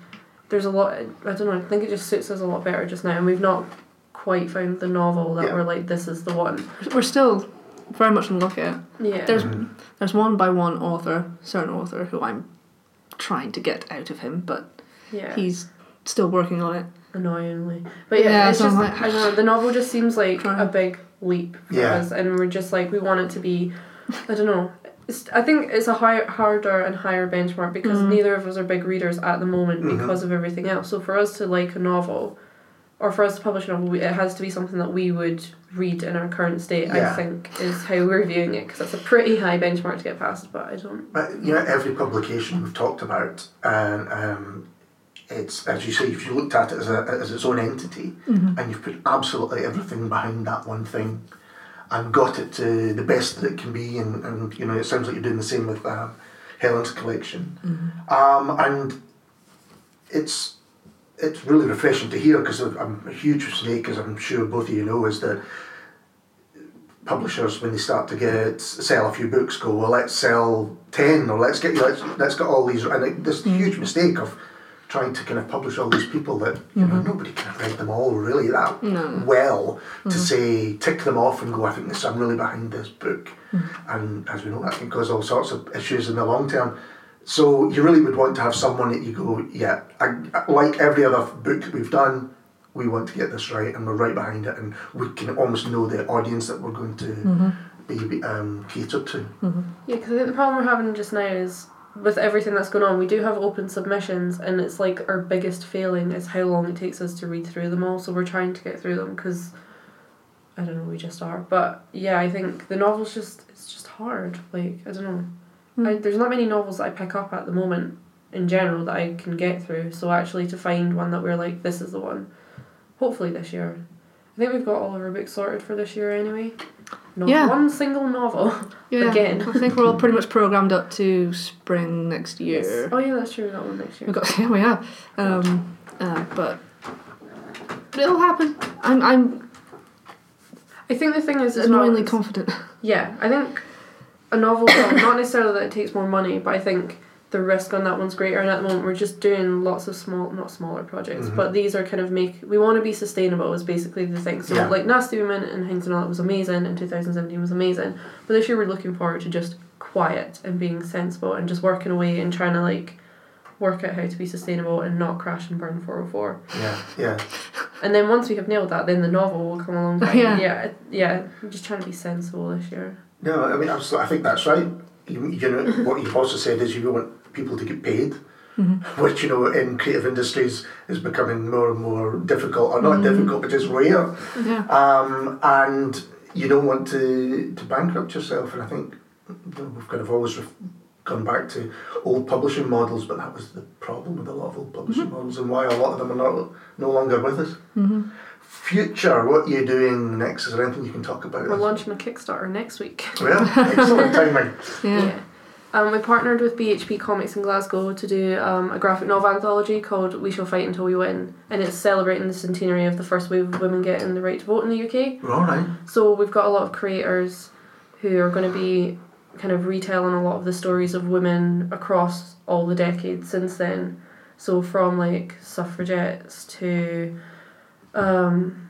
there's a lot. I don't know. I think it just suits us a lot better just now, and we've not quite found the novel that Yeah. we're like, this is the one. We're still very much in the lookout. Yeah. There's Mhm. there's one by one author, certain author who I'm trying to get out of him, but yeah. he's still working on it. annoyingly. But yeah, Yeah, it's so just like- I don't know. The novel just seems like Trying. a big leap for Yeah. us, and we're just like we want it to be. I don't know. It's, I think it's a higher, harder and higher benchmark because Mm. neither of us are big readers at the moment Mhm. because of everything else. So for us to like a novel, or for us to publish a novel, we- it has to be something that we would read in our current state. I think is how we're viewing it because that's a pretty high benchmark to get past. But I don't. But you know, every publication we've talked about, and um, it's as you say, if you looked at it as a as its own entity, Mm-hmm. and you've put absolutely everything behind that one thing, and got it to the best that it can be, and, and you know, it sounds like you're doing the same with um, Helen's collection, um, and it's it's really refreshing to hear because I'm a huge snake, as I'm sure both of you know, is that publishers when they start to get sell a few books go well let's sell 10 or let's get let's, let's get all these and like, this mm. huge mistake of trying to kind of publish all these people that you know mm-hmm. nobody can have read them all really that No. well to mm-hmm. say tick them off and go I think this I'm really behind this book. Mm-hmm. And as we know that can cause all sorts of issues in the long term so you really would want to have someone that you go yeah I, I- like every other book that we've done we want to get this right and we're right behind it and we can almost know the audience that we're going to Mm-hmm. be um, catered to. Yeah, because I think the problem we're having just now is with everything that's going on, we do have open submissions, and it's like our biggest failing is how long it takes us to read through them all. So we're trying to get through them because I don't know, we just are. But yeah, I think the novel's just it's just hard. Like I don't know, Hmm. I, there's not many novels that I pick up at the moment in general that I can get through. So actually, to find one that we're like, this is the one, hopefully this year. I think we've got all of our books sorted for this year anyway. Not Yeah. one single novel. (laughs) Yeah, Again. I think we're all pretty much programmed up to spring next year. Oh yeah, that's true. We got one next year. We've got (laughs) yeah, we have. Um, uh, but but it'll happen. I'm I'm I think the thing is, annoyingly confident. (laughs) yeah, I think a novel, well, not necessarily that it takes more money, but I think the risk on that one's greater. And at the moment, we're just doing lots of small, not smaller projects, Mhm. but these are kind of make. We want to be sustainable is basically the thing. So Yeah. like Nasty Women and Things and All that was amazing, and two thousand seventeen was amazing. But this year we're looking forward to just quiet and being sensible and just working away and trying to like work out how to be sustainable and not crash and burn four hundred four. Yeah, yeah. And then once we have nailed that, then the novel will come along. (laughs) Yeah. yeah, yeah. I'm just trying to be sensible this year. No, I mean, absolutely. I think that's right. You, you know, mm-hmm. what you've also said is you want people to get paid, mm-hmm. (laughs) which, you know, in creative industries is becoming more and more difficult, or not mm-hmm. difficult, but just rare. Yeah. Um, and you don't want to, to bankrupt yourself. And I think we've kind of always ref- gone back to old publishing models, but that was the problem with a lot of old publishing models and why a lot of them are not, no longer with us. Future, what you're you doing next? Is there anything you can talk about? We're launching a Kickstarter next week. Well, excellent (laughs) timing. Yeah. Um, we partnered with BHP Comics in Glasgow to do um, a graphic novel anthology called We Shall Fight Until We Win, and it's celebrating the centenary of the first wave of women getting the right to vote in the UK. All right. So we've got a lot of creators who are going to be kind of retelling a lot of the stories of women across all the decades since then. So from like suffragettes to um,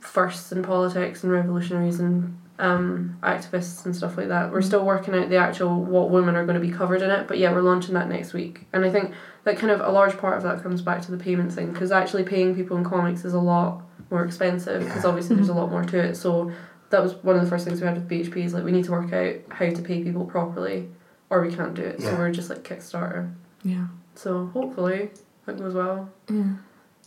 firsts in politics and revolutionaries and um, activists and stuff like that. We're still working out the actual what women are going to be covered in it, but yeah, we're launching that next week. And I think that kind of a large part of that comes back to the payment thing because actually paying people in comics is a lot more expensive because Yeah. obviously there's a lot more to it. So that was one of the first things we had with BHP is like we need to work out how to pay people properly or we can't do it. So we're just like Kickstarter. Yeah. So hopefully that goes well. Yeah.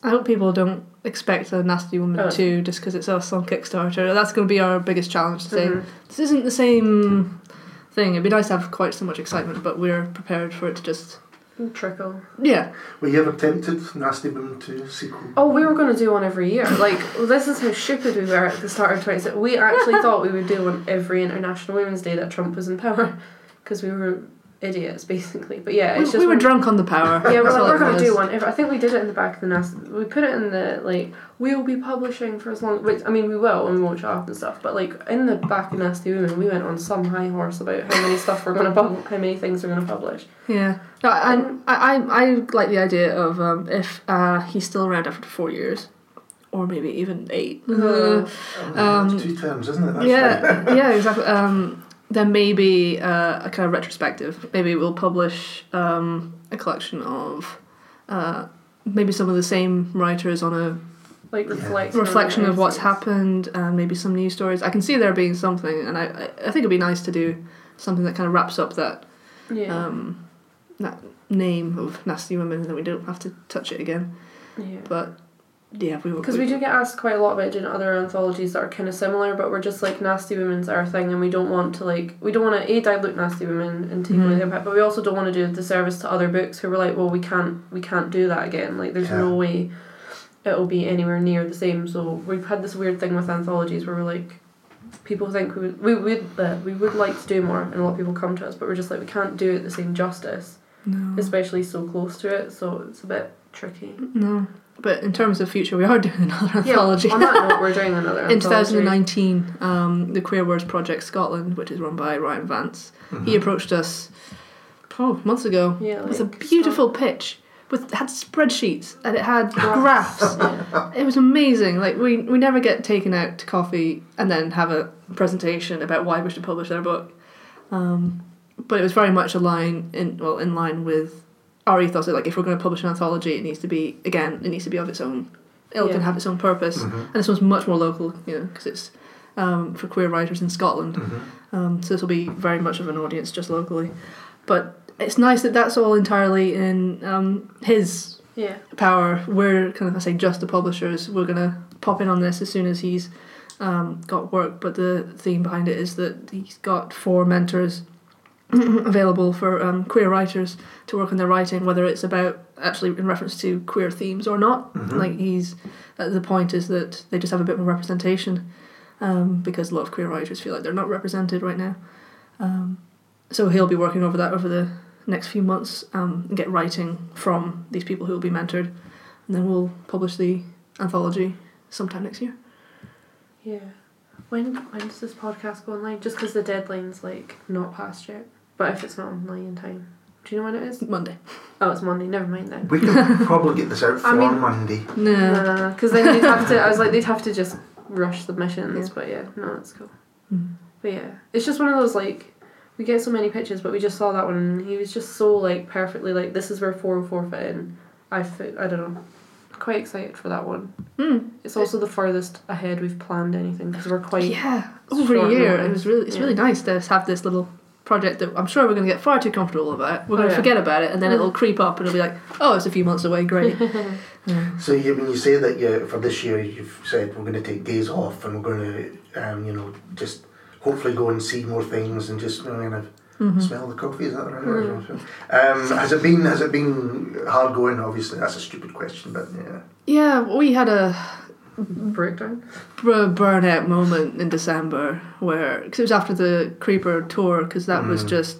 I hope people don't expect a Nasty Woman Oh. 2 just because it's us on Kickstarter. That's going to be our biggest challenge to say, Mhm. this isn't the same thing. It'd be nice to have quite so much excitement, but we're prepared for it to just. Trickle. Yeah. Were you ever tempted Nasty Woman 2 sequel? Oh, we were going to do one every year. Like, this is how stupid we were at the start of 26. We actually (laughs) thought we would do one every International Women's Day that Trump was in power because we were idiots, basically. But yeah, We, just. we were when- drunk on the power. Yeah, we're, like, we're it going to do one. If, I think we did it in the back of the nest. We put it in the, like, we'll be publishing for as long. Which, I mean, we will and we won't shut up and stuff. But, like, in the back of Nasty Women, we went on some high horse about how many stuff we're going to publish, how many things we're going to publish. Yeah. No, and I, I, I like the idea of um, if uh, he's still around after four years, or maybe even 8 Uh-huh. Uh, Oh, Um, it's two terms, isn't it? That's right. yeah, yeah, exactly. Um, then maybe uh, a kind of retrospective. Maybe we'll publish um, a collection of uh, maybe some of the same writers on a Like, reflect on reflection of what's happened and maybe some news stories. I can see there being something, and I, I I think it'd be nice to do something that kind of wraps up that Yeah. um, that name of nasty women, and then we don't have to touch it again. yeah. But yeah, we will. Because we do get asked quite a lot about doing other anthologies that are kind of similar, but we're just like nasty women's our thing, and we don't want to like we don't want to a dilute nasty women and take away Mhm. the impact, but we also don't want to do a disservice to other books who were like, well, we can't we can't do that again. Like, there's no way it'll be anywhere near the same. So we've had this weird thing with anthologies where we're like, people think we would we would uh, we would like to do more, and a lot of people come to us, but we're just like we can't do it the same justice, no. especially so close to it. So it's a bit tricky. no. But in terms of future, we are (laughs) doing another Yeah, anthology. on that note, we're doing (laughs) another In anthology. 2019, um, the Queer Words Project Scotland, which is run by Ryan Vance, he approached us oh months ago Yeah, with a like, beautiful pitch. With had spreadsheets and it had graphs. Yeah. It was amazing. Like we we never get taken out to coffee and then have a presentation about why we should publish our book. Um, but it was very much a line in well in line with our ethos. That, like if we're going to publish an anthology, it needs to be again it needs to be of its own It'll can have its own purpose, Mhm. and this one's much more local, you know, because it's um, for queer writers in Scotland. Mhm. Um, so this will be very much of an audience just locally, but it's nice that that's all entirely in um, his Yeah. power. We're kind of I say just the publishers. We're gonna pop in on this as soon as he's um, got work. But the theme behind it is that he's got four mentors (clears throat) available for um, queer writers to work on their writing, whether it's about actually in reference to queer themes or not. Mhm. Like he's uh, the point is that they just have a bit more representation um, because a lot of queer writers feel like they're not represented right now. Um, so he'll be working over that over the next few months um, and get writing from these people who will be mentored, and then we'll publish the anthology sometime next year. Yeah. When when does this podcast go online? Just because the deadline's like not passed yet. But if it's not online in time, do you know when it is? Monday. Oh, it's Monday. Never mind then. We can (laughs) probably get this out for I mean- Monday. No. Because then they'd have to. I was like, they'd have to just rush submissions. Yeah. But yeah, no, it's cool. Mm. But yeah, it's just one of those like we get so many pictures, but we just saw that one. and He was just so like perfectly like this is where four and four fit in. I fit. I don't know. Quite excited for that one. Mm. It's also the furthest ahead we've planned anything because we're quite. Yeah, over a year. It was really it's Yeah. really nice to have this little project that I'm sure we're going to get far too comfortable about. We're Oh, going to yeah. forget about it, and then it'll creep up, and it'll be like, oh, it's a few months away. Great. (laughs) Yeah. So you, when you say that you, for this year you've said we're going to take days off and we're going to, um, you know, just hopefully go and see more things and just you know, kind of Mhm. smell the coffee. Is that the right word? Um, has it been has it been hard going? Obviously, that's a stupid question, but yeah. Yeah, we had a breakdown. br- burnout moment in December where cause it was after the Creeper tour because that was Mm. just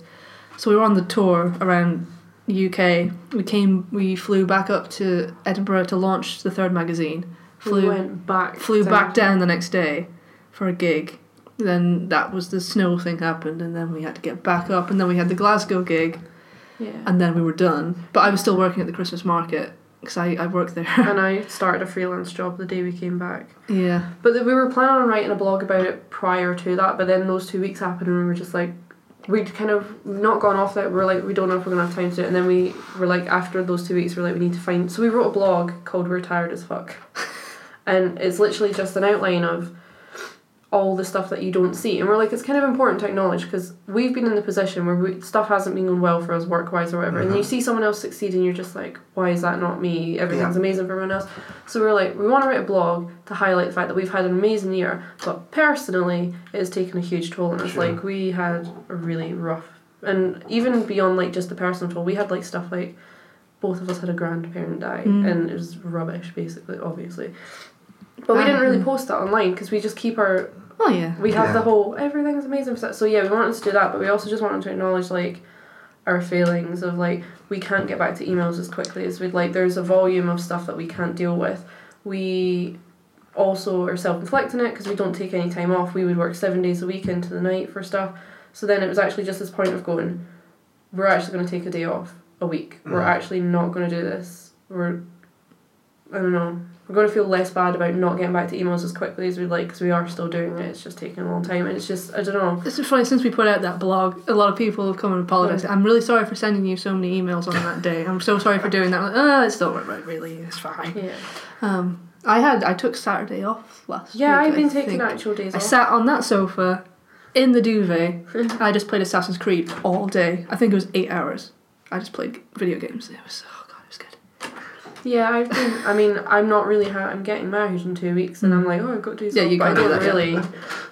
so we were on the tour around UK. We came, we flew back up to Edinburgh to launch the third magazine. we Flew went back. flew back down the next day for a gig. Then that was the snow thing happened, and then we had to get back up, and then we had the Glasgow gig, Yeah. and then we were done. But I was still working at the Christmas market because I, I worked there. and I (laughs) started a freelance job the day we came back. yeah. But we were planning on writing a blog about it prior to that, but then those two weeks happened and we were just like, we'd kind of not gone off that. We are like, we don't know if we're gonna have time to do it. And then we were like, after those two weeks, we are like, we need to find. So we wrote a blog called We're Tired as Fuck. (laughs) and it's literally just an outline of all the stuff that you don't see. And we're like, it's kind of important to acknowledge because we've been in the position where we, stuff hasn't been going well for us work wise or whatever. And you see someone else succeed and you're just like, why is that not me? Everything's Yeah. amazing for everyone else. So we're like, we want to write a blog to highlight the fact that we've had an amazing year, but personally, it has taken a huge toll on us. Sure. Like, we had a really rough, and even beyond like just the personal toll, we had like stuff like both of us had a grandparent die, Mm. and it was rubbish, basically, obviously. But we didn't really post that online because we just keep our Oh yeah. we have the whole everything's amazing. So yeah, we wanted to do that, but we also just wanted to acknowledge like our feelings of like we can't get back to emails as quickly as we'd like. There's a volume of stuff that we can't deal with. We also are self-inflicting it because we don't take any time off. We would work seven days a week into the night for stuff. So then it was actually just this point of going, we're actually going to take a day off a week. We're Mhm. actually not going to do this. We're, I don't know. We're going to feel less bad about not getting back to emails as quickly as we'd like because we are still doing it. It's just taking a long time, and it's just I don't know. It's funny since we put out that blog, a lot of people have come and apologized. I'm really sorry for sending you so many emails on that day. I'm so sorry for doing that. Like, oh, it's not right, really. It's fine. Yeah, Um, I had I took Saturday off last week. yeah. week. I've been I taking think. actual days off. I off. sat on that sofa in the duvet. (laughs) I just played Assassin's Creed all day. I think it was eight hours. I just played video games. It was oh god, it was good. Yeah, I've been. I mean, I'm not really. Ha- I'm getting married in two weeks, and I'm like, oh, I've got days Yeah, you but I can't do don't that, yeah. really.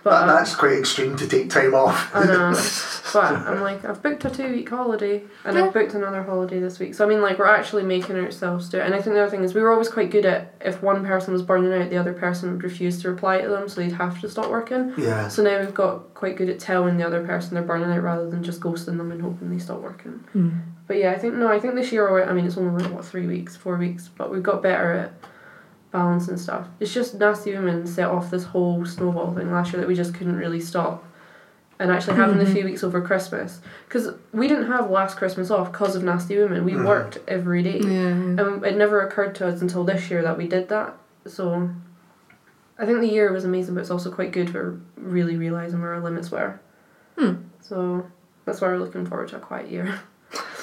But That, um, that's quite extreme to take time off. I know. (laughs) But I'm like, I've booked a two week holiday and Yeah. I've booked another holiday this week. So I mean like we're actually making ourselves do it. And I think the other thing is we were always quite good at if one person was burning out, the other person would refuse to reply to them, so they'd have to stop working. yeah. So now we've got quite good at telling the other person they're burning out rather than just ghosting them and hoping they stop working. But yeah, I think no, I think this year I mean it's only like, what three weeks, four weeks, but we've got better at balancing stuff. It's just nasty women set off this whole snowball thing last year that we just couldn't really stop. And actually having the Mhm. few weeks over Christmas, because we didn't have last Christmas off because of nasty women. We Mhm. worked every day, Yeah. yeah. and it never occurred to us until this year that we did that. So, I think the year was amazing, but it's also quite good for really realizing where our limits were. Hmm. So that's why we're looking forward to a quiet year (laughs)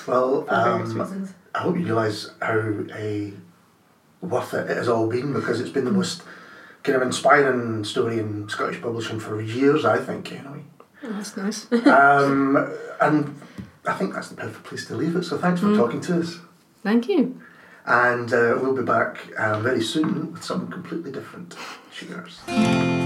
Well, um. I hope you realise how a worth it it has all been because it's been the most kind of inspiring story in Scottish publishing for years, I think, anyway. Oh, that's nice. Um, (laughs) and I think that's the perfect place to leave it. So thanks for Mm. talking to us. Thank you. And uh, we'll be back um, very soon with something completely different. Cheers.